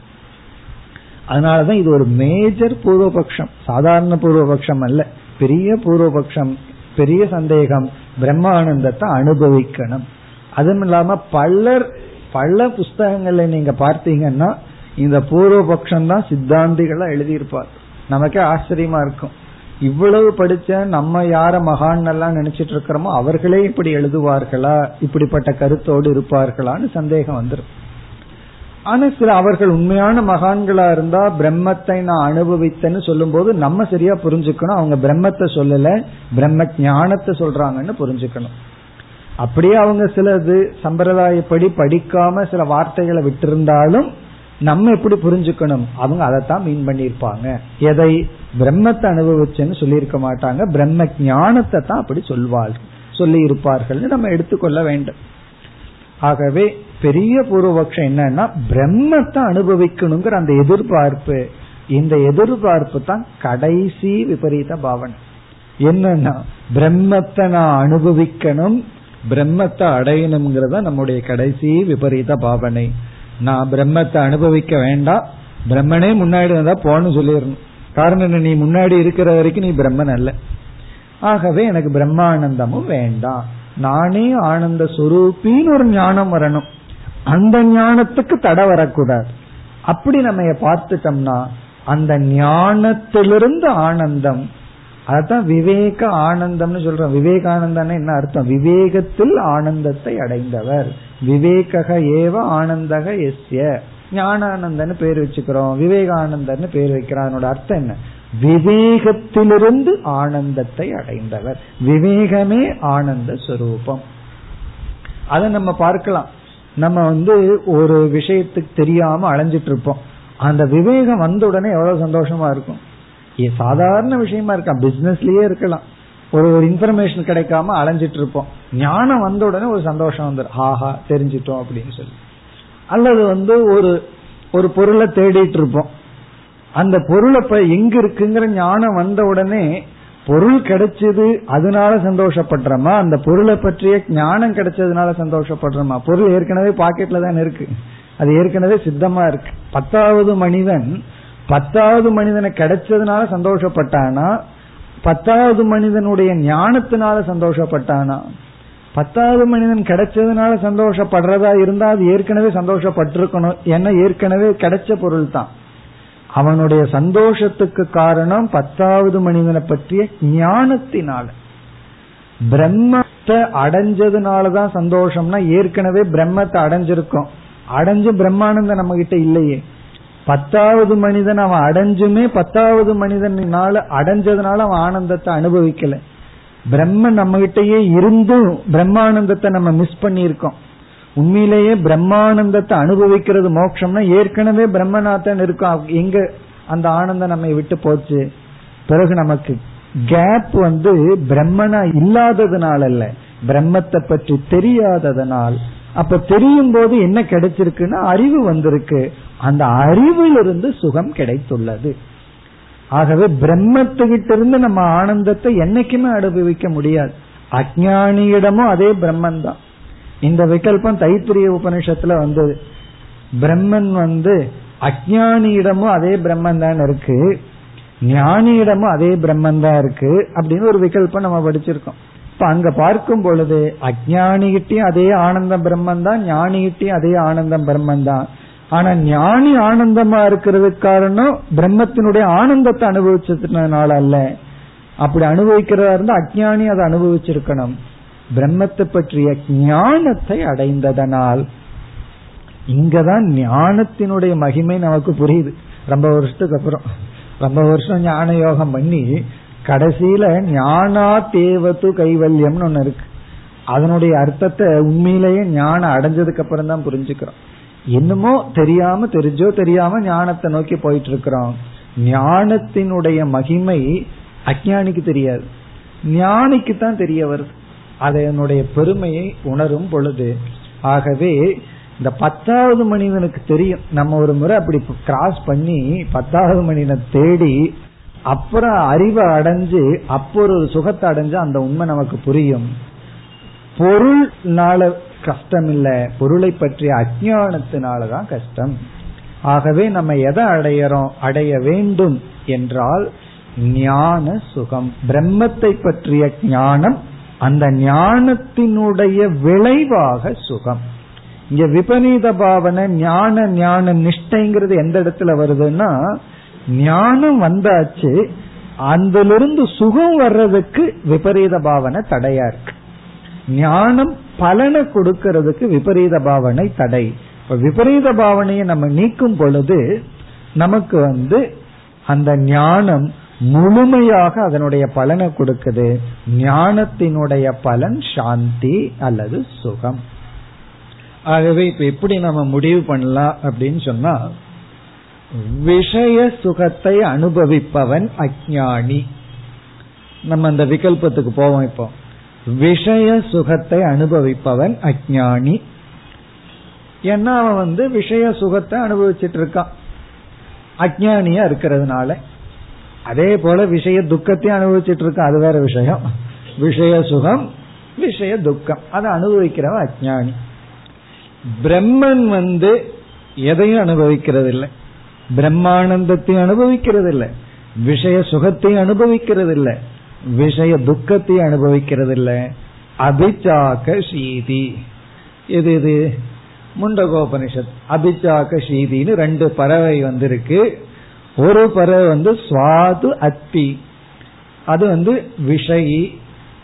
அதனாலதான் இது ஒரு மேஜர் பூர்வபக்ஷம். சாதாரண பூர்வபக்ஷம் அல்ல. பெரிய பூர்வபக்ஷம் பெரிய சந்தேகம் பிரம்மானந்தத்தை அனுபவிக்கணும். அதுவும் இல்லாம பலர் பல புஸ்தகங்கள்ல நீங்க பார்த்தீங்கன்னா இந்த பூர்வபக்ஷம் தான் சித்தாந்திகளா எழுதியிருப்பார். நமக்கே ஆச்சரியமா இருக்கும். இவ்வளவு படிச்ச நம்ம யார மகான் எல்லாம் நினைச்சிட்டு இருக்கிறோமோ அவர்களே இப்படி எழுதுவார்களா? இப்படிப்பட்ட கருத்தோடு இருப்பார்களான்னு சந்தேகம் வந்துடும் ஆனா சில அவர்கள் உண்மையான மகான்களா இருந்தா பிரம்மத்தை நான் அனுபவித்தேன்னு சொல்லும் போது நம்ம சரியா புரிஞ்சுக்கணும். அவங்க பிரம்மத்தை சொல்லல பிரம்ம ஞானத்தை சொல்றாங்கன்னு புரிஞ்சுக்கணும். அப்படியே அவங்க சிலது சம்பிரதாயப்படி படிக்காம சில வார்த்தைகளை விட்டிருந்தாலும் நம்ம எப்படி புரிஞ்சுக்கணும்? அவங்க அதைத்தான் மீன் பண்ணியிருப்பாங்க. எதை? பிரம்மத்தை அனுபவிச்சேன்னு சொல்லியிருக்க மாட்டாங்க. பிரம்ம ஞானத்தை தான் அப்படி சொல்வார்கள் சொல்லி இருப்பார்கள் நம்ம எடுத்துக்கொள்ள வேண்டும். ஆகவே பெரிய பூர்வபக்ஷம் என்னன்னா பிரம்மத்தை அனுபவிக்கணுங்கிற அந்த எதிர்பார்ப்பு. இந்த எதிர்பார்ப்பு தான் கடைசி விபரீத பாவனை. என்னன்னா பிரம்மத்தை நான் அனுபவிக்கணும் பிரம்மத்தை அடையணுங்கிறத நம்முடைய கடைசி விபரீத பாவனை. நான் பிரம்மத்தை அனுபவிக்க வேண்டாம் பிரம்மனே முன்னாடி இருந்தா போன்னு சொல்லிடணும். காரணம் என்ன? நீ முன்னாடி இருக்கிற வரைக்கும் நீ பிரம்மன் அல்ல. ஆகவே எனக்கு பிரம்மானந்தமும் வேண்டாம். நானே ஆனந்த சுரூப்பின்னு ஒரு ஞானம் வரணும். அந்த ஞானத்துக்கு தடை வரக்கூடாது. அப்படி நம்ம பார்த்துட்டோம்னா அந்த ஞானத்திலிருந்து ஆனந்தம் அதான் விவேக ஆனந்தம்னு சொல்றோம். விவேகானந்தம் என்ன அர்த்தம்? விவேகத்தில் ஆனந்தத்தை அடைந்தவர். விவேக ஏவ ஆனந்தக எஸ்ய. ஞானானந்தன்னு பேர் வச்சுக்கிறோம். விவேகானந்தர்னு பேர் வைக்கிறான். அதனோட அர்த்தம் என்ன? விவேகத்திலிருந்து ஆனந்தத்தை அடைந்தவர். விவேகமே ஆனந்த ஸ்வரூபம் அதை நம்ம பார்க்கலாம். நம்ம வந்து ஒரு விஷயத்துக்கு தெரியாம அலைஞ்சிட்டு இருப்போம் அந்த விவேகம் வந்த உடனே எவ்வளவு சந்தோஷமா இருக்கும். சாதாரண விஷயமா இருக்கலாம். பிசினஸ்லயே இருக்கலாம். ஒரு ஒரு இன்ஃபர்மேஷன் கிடைக்காம அலைஞ்சிட்டு இருப்போம் ஞானம் வந்த உடனே ஒரு சந்தோஷம் வந்துடும் ஹாஹா தெரிஞ்சிட்டோம் அப்படின்னு சொல்லி. அல்லது வந்து ஒரு ஒரு பொருளை தேடிட்டு இருப்போம் அந்த பொருளை அப்ப எங்க இருக்குங்கிற ஞானம் வந்த உடனே பொருள் கிடைச்சது அதனால சந்தோஷப்படுறோமா? அந்த பொருளை பற்றிய ஞானம் கிடைச்சதுனால சந்தோஷப்படுறோமா? பொருள் ஏற்கனவே பாக்கெட்ல தான் இருக்கு. அது ஏற்கனவே சித்தமா இருக்கு. பத்தாவது மனிதன் பத்தாவது மனிதனை கிடைச்சதுனால சந்தோஷப்பட்டானா? பத்தாவது மனிதனுடைய ஞானத்தினால சந்தோஷப்பட்டானா? பத்தாவது மனிதன் கிடைச்சதுனால சந்தோஷப்படுறதா இருந்தா அது ஏற்கனவே சந்தோஷப்பட்டிருக்கணும். ஏன்னா ஏற்கனவே கிடைச்ச பொருள் தான் அவனுடைய சந்தோஷத்துக்கு காரணம் பத்தாவது மனிதனை பற்றிய ஞானத்தினால. பிரம்மத்தை அடைஞ்சதுனாலதான் சந்தோஷம்னா ஏற்கனவே பிரம்மத்தை அடைஞ்சிருக்கோம். அடைஞ்சு பிரம்மானந்தம் நம்ம கிட்ட இல்லையே. பத்தாவது மனிதன் அவன் அடைஞ்சுமே பத்தாவது மனிதனால அடைஞ்சதுனால அவன் ஆனந்தத்தை அனுபவிக்கல. பிரம்ம நம்ம கிட்டயே இருந்தும் பிரம்மானந்தத்தை நம்ம மிஸ் பண்ணியிருக்கோம். உண்மையிலேயே பிரம்மானந்தத்தை அனுபவிக்கிறது மோட்சம்னா ஏற்கனவே பிரம்மநாதன் இருக்கும் எங்க அந்த ஆனந்தம் நம்ம விட்டு போச்சு? பிறகு நமக்கு கேப் வந்து பிரம்மனா இல்லாததுனால அல்ல. பிரம்மத்தை பற்றி தெரியாததனால். அப்ப தெரியும் போது என்ன கிடைச்சிருக்குன்னா அறிவு வந்திருக்கு. அந்த அறிவிலிருந்து சுகம் கிடைத்துள்ளது. ஆகவே பிரம்மத்துக்கிட்ட இருந்து நம்ம ஆனந்தத்தை என்னைக்குமே அனுபவிக்க முடியாது. அஜானியிடமும் அதே பிரம்மன் தான் இந்த விகல்பம் தைத்திரிய உபனிஷத்துல வந்தது. பிரம்மன் வந்து அஜானியிடமும் அதே பிரம்மன் தான் இருக்கு. ஞானியிடமும் அதே பிரம்மன் தான் இருக்கு அப்படின்னு ஒரு விகல்பம் நம்ம படிச்சிருக்கோம். இப்ப அங்க பார்க்கும் பொழுது அஜானிகிட்டையும் அதே ஆனந்த பிரம்மன் தான் ஞானிகிட்டையும் அதே ஆனந்தம் பிரம்மன் தான். ஆனா ஞானி ஆனந்தமா இருக்கிறதுக்கு காரணம் பிரம்மத்தினுடைய ஆனந்தத்தை அனுபவிச்சதுனால அல்ல. அப்படி அனுபவிக்கிறதா இருந்தா அஜானி அதை அனுபவிச்சிருக்கணும். பிரம்மத்தை பற்றிய ஞானத்தை அடைந்ததனால் இங்கதான் ஞானத்தினுடைய மகிமை நமக்கு புரியுது. ரொம்ப வருஷத்துக்கு அப்புறம் ரொம்ப வருஷம் ஞான யோகம் பண்ணி கடைசியில ஞானா தேவத்து கைவல்யம்னு ஒண்ணு இருக்கு. அதனுடைய அர்த்தத்தை உண்மையிலேயே ஞானம் அடைஞ்சதுக்கு அப்புறம் தான் புரிஞ்சுக்கிறோம். என்னமோ தெரியாம தெரிஞ்சோ தெரியாம ஞானத்தை நோக்கி போயிட்டு இருக்கிறோம் ஞானத்தினுடைய மகிமை அஜானிக்கு தெரியாது. ஞானிக்கு தான் தெரிய வருது. அதனுடைய பெருமையை உணரும் பொழுது. ஆகவே இந்த பத்தாவது மனிதனுக்கு தெரியும். நம்ம ஒரு முறை அப்படி கிராஸ் பண்ணி பத்தாவது மனிதனை தேடி அப்புறம் அறிவை அடைஞ்சு அப்போ ஒரு சுகத்தை அடைஞ்சு அந்த உண்மை நமக்கு புரியும். பொருள்னால கஷ்டம் இல்ல பொருளை பற்றிய அஜானத்தினாலதான் கஷ்டம். ஆகவே நம்ம எதை அடையறோம்? அடைய வேண்டும் என்றால் ஞான சுகம். பிரம்மத்தை பற்றிய ஞானம் அந்த ஞானத்தினுடைய விளைவாக சுகம். இங்க விபரீத பாவனை ஞான ஞான நிஷ்டைங்கிறது எந்த இடத்துல வருதுன்னா ஞானம் வந்தாச்சு அதிலிருந்து சுகம் வர்றதுக்கு விபரீத பாவனை தடையா இருக்கு. ஞானம் பலனை கொடுக்கறதுக்கு விபரீத பாவனை தடை. இப்ப விபரீத பாவனையை நம்ம நீக்கும் பொழுது நமக்கு வந்து அந்த ஞானம் முழுமையாக அதனுடைய பலனை கொடுக்குது. ஞானத்தினுடைய பலன் சாந்தி அல்லது சுகம். ஆகவே இப்ப எப்படி நம்ம முடிவு பண்ணலாம் அப்படின்னு சொன்னா விஷய சுகத்தை அனுபவிப்பவன் அஜானி. நம்ம அந்த விகல்பத்துக்கு போவோம் இப்போ. விஷய சுகத்தை அனுபவிப்பவன் அஜானி. ஏன்னா அவன் வந்து விஷய சுகத்தை அனுபவிச்சிட்டு இருக்கான். அஜானியா இருக்கிறதுனால. அதே போல விஷய துக்கத்தையும் அனுபவிச்சுட்டு இருக்கான் அது வேற விஷயம். விஷய சுகம் விஷய துக்கம். அதை அனுபவிக்கிறவன் அஜானி பிரம்மன் வந்து எதையும் அனுபவிக்கிறது இல்லை பிரம்மானந்தத்தையும் அனுபவிக்கிறது இல்லை விஷய சுகத்தையும் அனுபவிக்கிறது இல்லை விஷய துக்கத்தையும் அனுபவிக்கிறது இல்லை அபிச்சாக்க சீதி. இது இது முண்டகோபனிஷத். அபிச்சாக்க சீதின்னு ரெண்டு பறவை வந்திருக்கு. ஒரு பறவை வந்து சுவாது அத்தி அது வந்து விஷயி.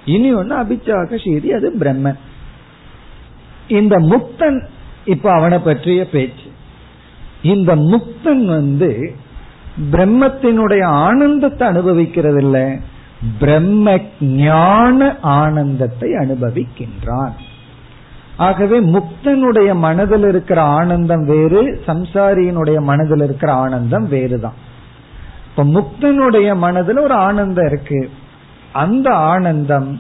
இனி ஒன்னு அபிச்சாக சீதி அது பிரம்மன். இந்த முக்தன் இப்ப அவனை பற்றிய பேச்சு. இந்த முக்தன் வந்து பிரம்மத்தினுடைய ஆனந்தத்தை அனுபவிக்கிறது இல்லை பிரம்ம ஞான ஆனந்தத்தை அனுபவிக்கின்றான். ஆகவே முக்தனுடைய மனதில் இருக்கிற ஆனந்தம் வேறு சம்சாரியினுடைய மனதில் இருக்கிற ஆனந்தம் வேறுதான். இப்ப முக்தனுடைய மனதில் ஒரு ஆனந்தம் இருக்கு. அந்த ஆனந்தம்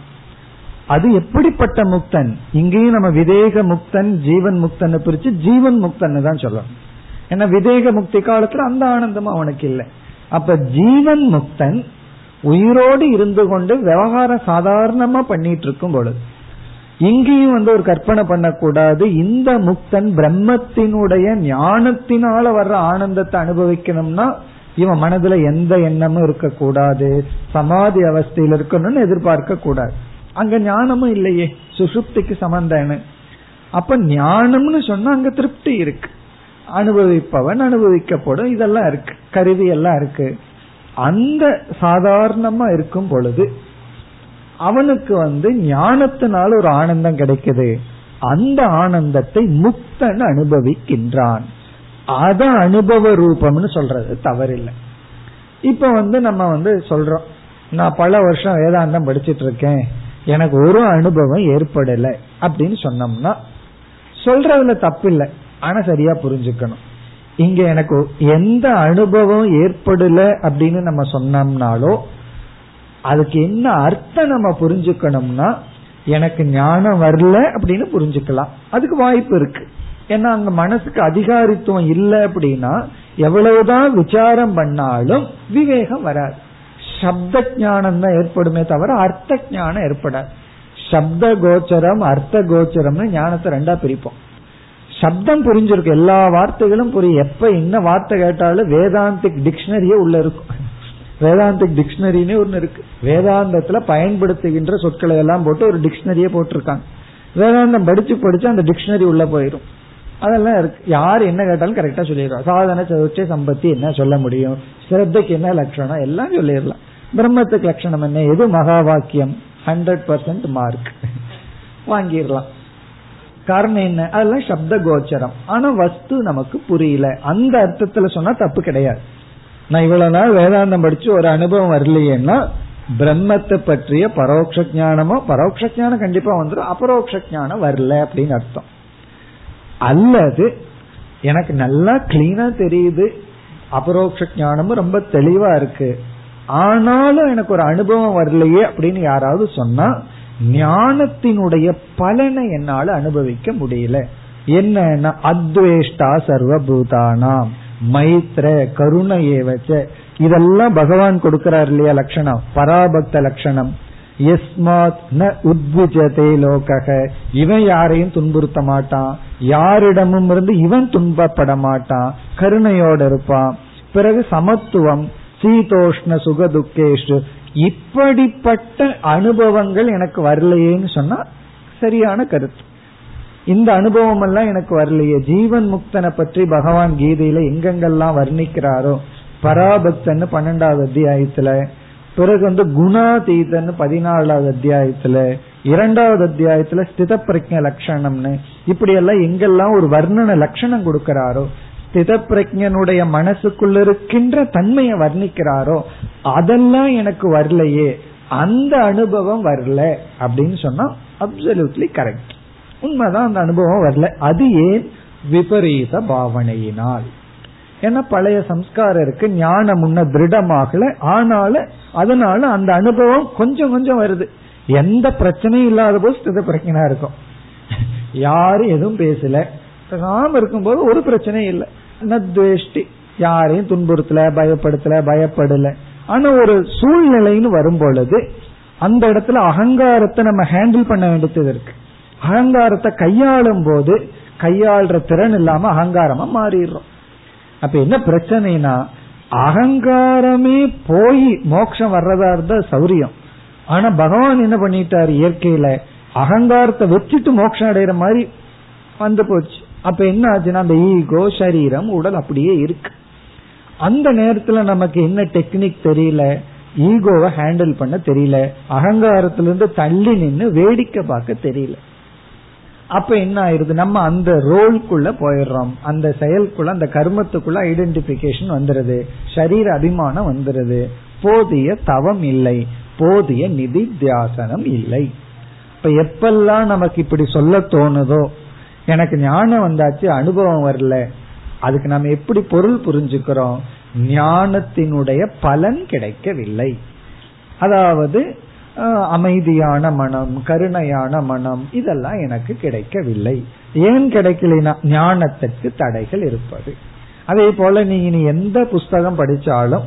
அது எப்படிப்பட்ட முக்தன்? இங்கேயும் நம்ம விதேக முக்தன் ஜீவன் முக்தன் பிரிச்சு ஜீவன் முக்தன் தான் சொல்லணும். ஏன்னா விதேக முக்தி காலத்துல அந்த ஆனந்தம் அவனுக்கு இல்லை. அப்ப ஜீவன் முக்தன் உயிரோடு இருந்து கொண்டு விவகாரம் சாதாரணமா பண்ணிட்டு இருக்கும் பொழுது இங்கேயும் வந்து ஒரு கற்பனை பண்ணக்கூடாது. இந்த முக்தன் பிரம்மத்தினுடைய ஞானத்தினால வர்ற ஆனந்தத்தை அனுபவிக்கணும்னா இவன் மனதுல எந்த எண்ணமும் இருக்கக்கூடாது. சமாதி அவஸ்தையில் இருக்கணும்னு எதிர்பார்க்க கூடாது அங்க ஞானமும் இல்லையே. சுசுப்திக்கு சம்பந்தம் அப்ப ஞானம்னு சொன்னா அங்க திருப்தி இருக்கு. அனுபவிப்பவன் அனுபவிக்கப்படும். இதெல்லாம் இருக்கு. கருவி எல்லாம் இருக்கு. அந்த சாதாரணமா இருக்கும் பொழுது அவனுக்கு வந்து ஞானத்தினால ஒரு ஆனந்தம் கிடைக்குது. அந்த ஆனந்தத்தை முக்தன் அனுபவிக்கின்றான். அத அனுபவ ரூபம்னு சொல்றது தவறில்லை. இப்ப வந்து நம்ம வந்து சொல்றோம் நான் பல வருஷம் வேதாந்தம் படிச்சிட்டு இருக்கேன் எனக்கு ஒரு அனுபவம் ஏற்படல அப்படின்னு சொன்னோம்னா சொல்றதுல தப்பு இல்லை ஆனா சரியா புரிஞ்சுக்கணும். இங்க எனக்கு எந்த அனுபவம் ஏற்படல அப்படின்னு நம்ம சொன்னோம்னாலோ அதுக்கு என்ன அர்த்தம் நம்ம புரிஞ்சுக்கணும்னா எனக்கு ஞானம் வரல அப்படின்னு புரிஞ்சுக்கலாம். அதுக்கு வாய்ப்பு இருக்கு. ஏன்னா அங்க மனசுக்கு அதிகாரித்துவம் இல்லை அப்படின்னா எவ்வளவுதான் விசாரம் பண்ணாலும் விவேகம் வராது. சப்த ஞானம் தான் ஏற்படுமே தவிர அர்த்த ஞானம் ஏற்படாது. சப்த கோச்சரம் அர்த்த கோச்சரம்னு ஞானத்தை ரெண்டா பிரிப்போம். சப்தம் புரிஞ்சிருக்கும். எல்லா வார்த்தைகளும் புரியும். எப்ப என்ன வார்த்தை கேட்டாலும் வேதாந்திக் டிக்ஷனரியே உள்ள இருக்கும். வேதாந்திக் டிக்ஷனரின்னு ஒன்னு இருக்கு. வேதாந்தத்துல பயன்படுத்துகின்ற சொற்களை எல்லாம் போட்டு ஒரு டிக்ஷனரியே போட்டிருக்காங்க. வேதாந்தம் படிச்சு படிச்சு அந்த டிக்ஷனரி உள்ள போயிடும் அதெல்லாம் இருக்கு. யார் என்ன கேட்டாலும் கரெக்டா சொல்லிடுவோம் சாதன சதுர்ச்சை சம்பத்தி என்ன சொல்ல முடியும்? சிரத்தைக்கு என்ன லட்சணம்? எல்லாம் சொல்லிடலாம். பிரம்மத்துக்கு லட்சணம் என்ன? எது மகா வாக்கியம் ஹண்ட்ரட் பர்சன்ட் மார்க் வாங்கிடலாம். காரணம் என்ன? அதெல்லாம் சப்த கோச்சரம். ஆனா வஸ்து நமக்கு புரியல. அந்த அர்த்தத்துல சொன்னா தப்பு கிடையாது. நான் இவ்வளவு நாள் வேதாந்தம் படிச்சு ஒரு அனுபவம் வரலையேன்னா பிரம்மத்தை பற்றிய பரோட்ச ஞானமோ பரோட்ச ஞானம் கண்டிப்பா வந்துடும் அபரோக்ஷ ஞானம் வரல அப்படின்னு அர்த்தம். அல்லது எனக்கு நல்லா கிளீனா தெரியுது அபரோக்ஷ ஞானமும் ரொம்ப தெளிவா இருக்கு. ஆனாலும் எனக்கு ஒரு அனுபவம் வரலையே அப்படின்னு யாராவது சொன்னா ஞானத்தினுடைய பலனை என்னால் அனுபவிக்க முடியல. என்னன்னா அத்வேஷ்டா சர்வபூதானாம். மைத்ர கருண ஏவச்ச இதெல்லாம் பகவான் கொடுக்கிறார் இல்லையா லட்சணம் பராபக்த லட்சணம் எஸ்மாத் ந உத்விஜதே லோகக இவன் யாரையும் துன்புறுத்த மாட்டான். யாரிடமும் இருந்து இவன் துன்பப்பட மாட்டான். கருணையோட இருப்பான். பிறகு சமத்துவம் சீதோஷ்ண சுகதுக்கேஷு இப்படிப்பட்ட அனுபவங்கள் எனக்கு வரலையேன்னு சொன்னா சரியான கருத்து. இந்த அனுபவம் எல்லாம் எனக்கு வரலையே. ஜீவன் முக்தனை பற்றி பகவான் கீதையில எங்கெங்கெல்லாம் வர்ணிக்கிறாரோ பராபக்தன்னு பன்னெண்டாவது அத்தியாயத்துல பிறகு வந்து குணாதீதன்னு பதினாலாவது அத்தியாயத்துல இரண்டாவது அத்தியாயத்துல ஸ்தித பிரஜ லட்சணம்னு இப்படி எல்லாம் எங்கெல்லாம் ஒரு வர்ணன லட்சணம் கொடுக்கிறாரோ ஸ்தித பிரஜனுடைய மனசுக்குள்ள இருக்கின்ற தன்மையை வர்ணிக்கிறாரோ அதெல்லாம் எனக்கு வரலையே. அந்த அனுபவம் வரல அப்படின்னு சொன்னா அப்சல்யூட்லி கரெக்ட் உண்மைதான் அந்த அனுபவம் வரல. அது ஏன்? விபரீத பாவனையினால். ஏன்னா பழைய சம்ஸ்காரம் இருக்கு ஞானம் முன்ன திருடமாகல. ஆனாலும் அதனால அந்த அனுபவம் கொஞ்சம் கொஞ்சம் வருது. எந்த பிரச்சனையும் இல்லாத போது ஸ்தித பிரச்சனை இருக்கும். யாரும் எதுவும் பேசல. பேசாம இருக்கும்போது ஒரு பிரச்சனையும் இல்லை. நத்வேஷ்டி யாரையும் துன்புறுத்தல பயப்படுத்தல பயப்படல. ஆனா ஒரு சூழ்நிலைன்னு வரும் பொழுது அந்த இடத்துல அகங்காரத்தை நம்ம ஹேண்டில் பண்ண வேண்டியது இருக்கு. அகங்காரத்தை கையாளும் போது கையாளுற திறன் இல்லாம அகங்காரமா மாறிடுறோம். அப்ப என்ன பிரச்சனைனா அகங்காரமே போய் மோட்சம் வர்றதா இருந்தா சௌரியம். ஆனா பகவான் என்ன பண்ணிட்டாரு இயற்கையில? அகங்காரத்தை வச்சுட்டு மோட்சம் அடைகிற மாதிரி வந்து போச்சு. அப்ப என்ன ஆச்சுன்னா அந்த ஈகோ சரீரம் உடல் அப்படியே இருக்கு. அந்த நேரத்துல நமக்கு என்ன டெக்னிக் தெரியல? ஈகோவை ஹேண்டில் பண்ண தெரியல. அகங்காரத்திலிருந்து தள்ளி நின்று வேடிக்கை பார்க்க தெரியல. அப்ப என்ன ஆயிருது? நம்ம அந்த ரோல்குள்ள போயிடுறோம். அந்த செயல்குள்ள அந்த கர்மத்துக்குள்ள ஐடென்டிபிகேஷன் வந்துருது. சரீர அபிமானம் வந்துருது. போதிய தவம் இல்லை. போதிய நிதி தியாசனம் இல்லை. இப்ப எப்பெல்லாம் நமக்கு இப்படி சொல்ல தோணுதோ எனக்கு ஞானம் வந்தாச்சு அனுபவம் வரல அதுக்கு நம்ம எப்படி பொருள் புரிஞ்சுக்கிறோம்? ஞானத்தினுடைய பலன் கிடைக்கவில்லை. அதாவது அமைதியான மனம் கருணையான மனம் இதெல்லாம் எனக்கு கிடைக்கவில்லை. ஏன் கிடைக்கலைன்னா ஞானத்திற்கு தடைகள் இருப்பது. அதே போல நீ இனி எந்த புஸ்தகம் படிச்சாலும்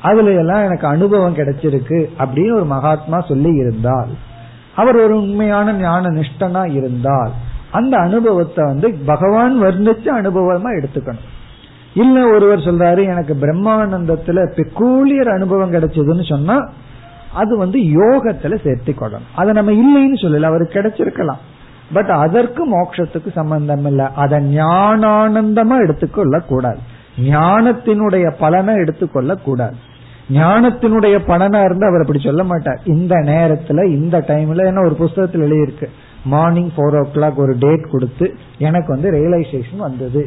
அதுல எல்லாம் எனக்கு அனுபவம் கிடைச்சிருக்கு அப்படின்னு ஒரு மகாத்மா சொல்லி இருந்தால் அவர் ஒரு உண்மையான ஞான நிஷ்டனா இருந்தால் அந்த அனுபவத்தை வந்து பகவான் வர்ணிச்ச அனுபவமா எடுத்துக்கணும். இல்ல ஒருவர் சொல்றாரு எனக்கு பிரம்மானந்தத்துல பெக்கூலியர் அனுபவம் கிடைச்சதுன்னு சொன்னா அது வந்து யோகத்துல சேர்த்து கொள்ளணும் அதை நம்ம இல்லைன்னு சொல்லல அவருக்கு கிடைச்சிருக்கலாம். பட் அதற்கு மோட்சத்துக்கு சம்பந்தம் இல்லை அதை ஞானானந்தமா எடுத்துக்கொள்ள கூடாது ஞானத்தினுடைய பலனை எடுத்துக்கொள்ள கூடாது ஞானத்தினுடைய பலனா இருந்து அவர் அப்படி சொல்ல மாட்டார். இந்த நேரத்துல இந்த டைம்ல ஏன்னா ஒரு புஸ்தகத்தில் எழுதியிருக்கு? மார்னிங் ஃபோர் ஓ கிளாக் ஒரு டேட் கொடுத்து எனக்கு வந்து ரியலைசேஷன் வந்தது.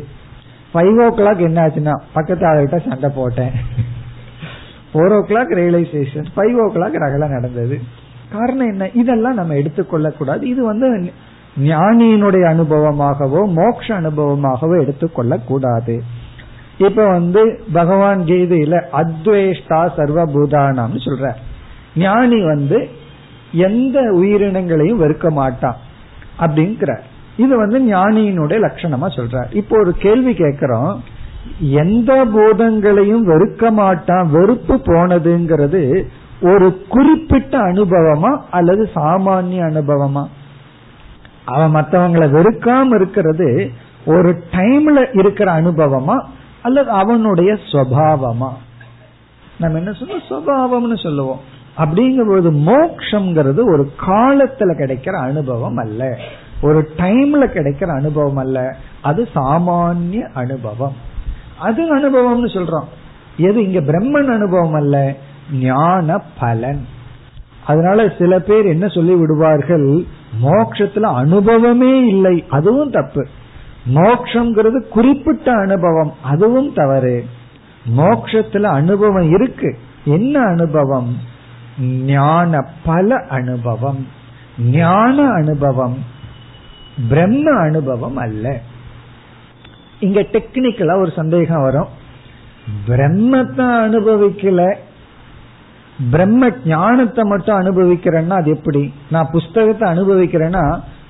ஃபைவ் ஓ கிளாக் என்ன ஆச்சுன்னா பக்கத்து ஆளுகிட்ட சண்டை போட்டேன். Four o'clock realisation five o'clock ரகல நடந்தது. காரணம் என்ன? இதெல்லாம் நம்ம எடுத்துக்கொள்ள கூடாது இது வந்து ஞானியினுடைய அனுபவமாகவோ மோக்ஷ அனுபவமாகவோ எடுத்துக்கொள்ள கூடாது இப்ப வந்து பகவான் கீதையில அத்வேஷ்டா சர்வபூதானாம்னு சொல்ற. ஞானி வந்து எந்த உயிரினங்களையும் வெறுக்க மாட்டான் அப்படிங்கிற. இது வந்து ஞானியினுடைய லட்சணமா சொல்ற. இப்போ ஒரு கேள்வி கேட்கிறோம் எந்த பூதங்களையும் வெறுக்க மாட்டான் வெறுப்பு போனதுங்கிறது ஒரு குறிப்பிட்ட அனுபவமா அல்லது சாமானிய அனுபவமா? அவன் மற்றவங்களை வெறுக்காம இருக்கிறது ஒரு டைம்ல இருக்கிற அனுபவமா அல்லது அவனுடைய சுவாவமா? நம்ம என்ன சொல்லுவோம் சுவாவம்னு சொல்லுவோம். அப்படிங்கும்போது மோக்ஷங்கிறது ஒரு காலத்துல கிடைக்கிற அனுபவம் அல்ல. ஒரு டைம்ல கிடைக்கிற அனுபவம் அல்ல. அது சாமானிய அனுபவம். அது அனுபவம்னு சொல்றோம். எது இங்க பிரம்மன் அனுபவம் அல்ல ஞான பலன். அதனால சில பேர் என்ன சொல்லி விடுவார்கள் மோக்ஷத்துல அனுபவமே இல்லை அதுவும் தப்பு. மோக்ஷங்கிறது குறிப்பிட்ட அனுபவம் அதுவும் தவறு. மோக்ஷத்துல அனுபவம் இருக்கு. என்ன அனுபவம்? ஞான பல அனுபவம். ஞான அனுபவம். பிரம்ம அனுபவம் அல்ல. இங்க டெக்னிக்கலா ஒரு சந்தேகம் வரும். பிரம்மத்தை அனுபவிக்கல. பிரம்ம ஞானத்தை மட்டும் அனுபவிக்கிறேன்னா அது எப்படி? நான் புஸ்தகத்தை அனுபவிக்கிறேன்னா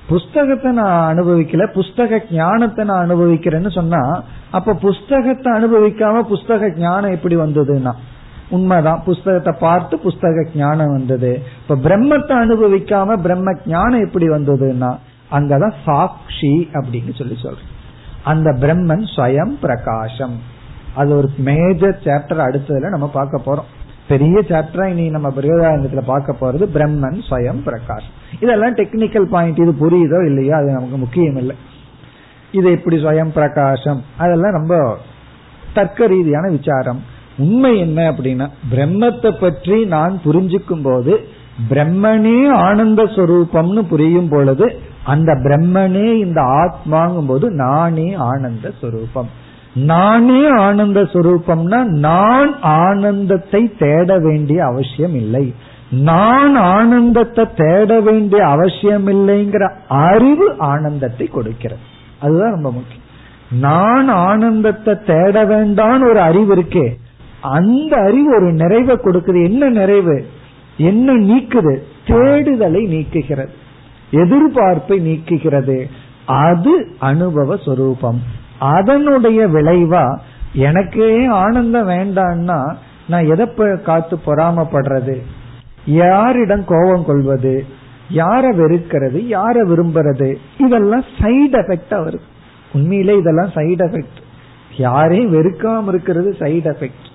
புஸ்தகத்தை நான் அனுபவிக்கல புஸ்தக ஞானத்தை நான் அனுபவிக்கிறேன்னு சொன்னா அப்ப புஸ்தகத்தை அனுபவிக்காம புஸ்தக ஞானம் எப்படி வந்ததுன்னா? உண்மைதான். புஸ்தகத்தை பார்த்து புஸ்தக ஞானம் வந்தது. இப்ப பிரம்மத்தை அனுபவிக்காம பிரம்ம ஞானம் எப்படி வந்ததுன்னா அங்கதான் சாட்சி அப்படின்னு சொல்லி சொல்றேன். அந்த பிரம்மன் ஸ்வயம் பிரகாசம். அது ஒரு மேஜர் சாப்டர் அடுத்ததுல நம்ம பார்க்க போறோம். பெரிய சாப்டரா இனி நம்ம பிரயோதாயத்துல பார்க்க போறது பிரம்மன் ஸ்வயம் பிரகாஷ் இதெல்லாம் டெக்னிக்கல் பாயிண்ட் இது புரியுதோ இல்லையோ அது நமக்கு முக்கியம் இல்லை. இது எப்படி ஸ்வயம் பிரகாசம்? அதெல்லாம் ரொம்ப தர்க்க ரீதியான விசாரம். உண்மை என்ன அப்படின்னா பிரம்மத்தை பற்றி நான் புரிஞ்சுக்கும் போது பிரம்மனே ஆனந்த ஸ்வரூபம்னு புரியும் பொழுது அந்த பிரம்மனே இந்த ஆத்மாங்கும் போது நானே ஆனந்த ஸ்வரூபம் நானே ஆனந்த சுரூபம்னா நான் ஆனந்தத்தை தேட வேண்டிய அவசியம் இல்லை. நான் ஆனந்தத்தை தேட வேண்டிய அவசியம் இல்லைங்கிற அறிவு ஆனந்தத்தை கொடுக்கிறது. அதுதான் ரொம்ப முக்கியம். நான் ஆனந்தத்தை தேட வேண்டாம் ஒரு அறிவு இருக்கே. அந்த அறிவு ஒரு நிறைவை கொடுக்குது. என்ன நிறைவு? என்ன நீக்குது? தேடுதலை நீக்குகிறது. எதிர்பார்ப்பை நீக்குகிறது. அது அனுபவ சொரூபம். அதனுடைய விளைவா எனக்கே ஆனந்தம் வேண்டான்னா நான் எதை காத்து பொறாமப்படுறது? யாரிடம் கோபம் கொள்வது? யார வெறுக்கிறது? யார விரும்புறது? இதெல்லாம் சைடு எஃபெக்டா வருது. உண்மையிலே இதெல்லாம் சைடு எஃபெக்ட் யாரையும் வெறுக்காம இருக்கிறது சைடு எஃபெக்ட்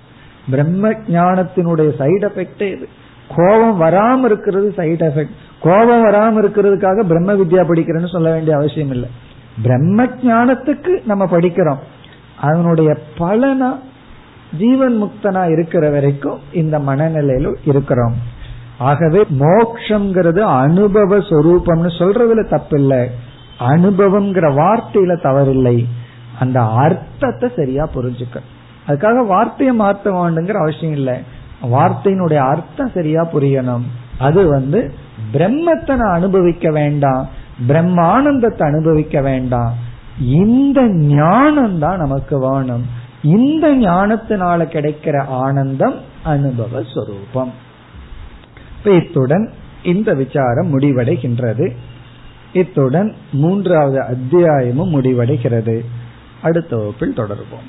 பிரம்ம ஞானத்தினுடைய சைடு எஃபெக்டே இது. கோபம் வராம இருக்கிறது சைடு எஃபெக்ட் கோபம் வராம இருக்கிறதுக்காக பிரம்ம வித்யா படிக்கிறேன்னு சொல்ல வேண்டிய அவசியம் இல்லை. பிரம்ம ஞானத்துக்கு நம்ம படிக்கிறோம். அதனுடைய பலனா ஜீவன் முக்தனா இருக்கிற வரைக்கும் இந்த மனநிலையில இருக்கிறோம். ஆகவே மோக்ஷங்கிறது அனுபவ சொரூபம்னு சொல்றதுல தப்பில்லை. அனுபவம்ங்கிற வார்த்தையில தவறில்லை. அந்த அர்த்தத்தை சரியா புரிஞ்சுக்க. அதுக்காக வார்த்தையை மாற்ற வேண்டுங்கிற அவசியம் இல்லை. வார்த்தையினுடைய அர்த்தம் சரியா புரியணும். அது வந்து பிரம்மத்தை நான் அனுபவிக்க வேண்டாம் பிரம்மானந்தத்தை அனுபவிக்க வேண்டாம். இந்த ஞானம் தான் நமக்கு வேணும். இந்த ஞானத்தினால கிடைக்கிற ஆனந்தம் அனுபவ சொரூபம். இத்துடன் இந்த விசாரம் முடிவடைகின்றது. இத்துடன் மூன்றாவது அத்தியாயமும் முடிவடைகிறது. அடுத்த வகுப்பில் தொடர்போம்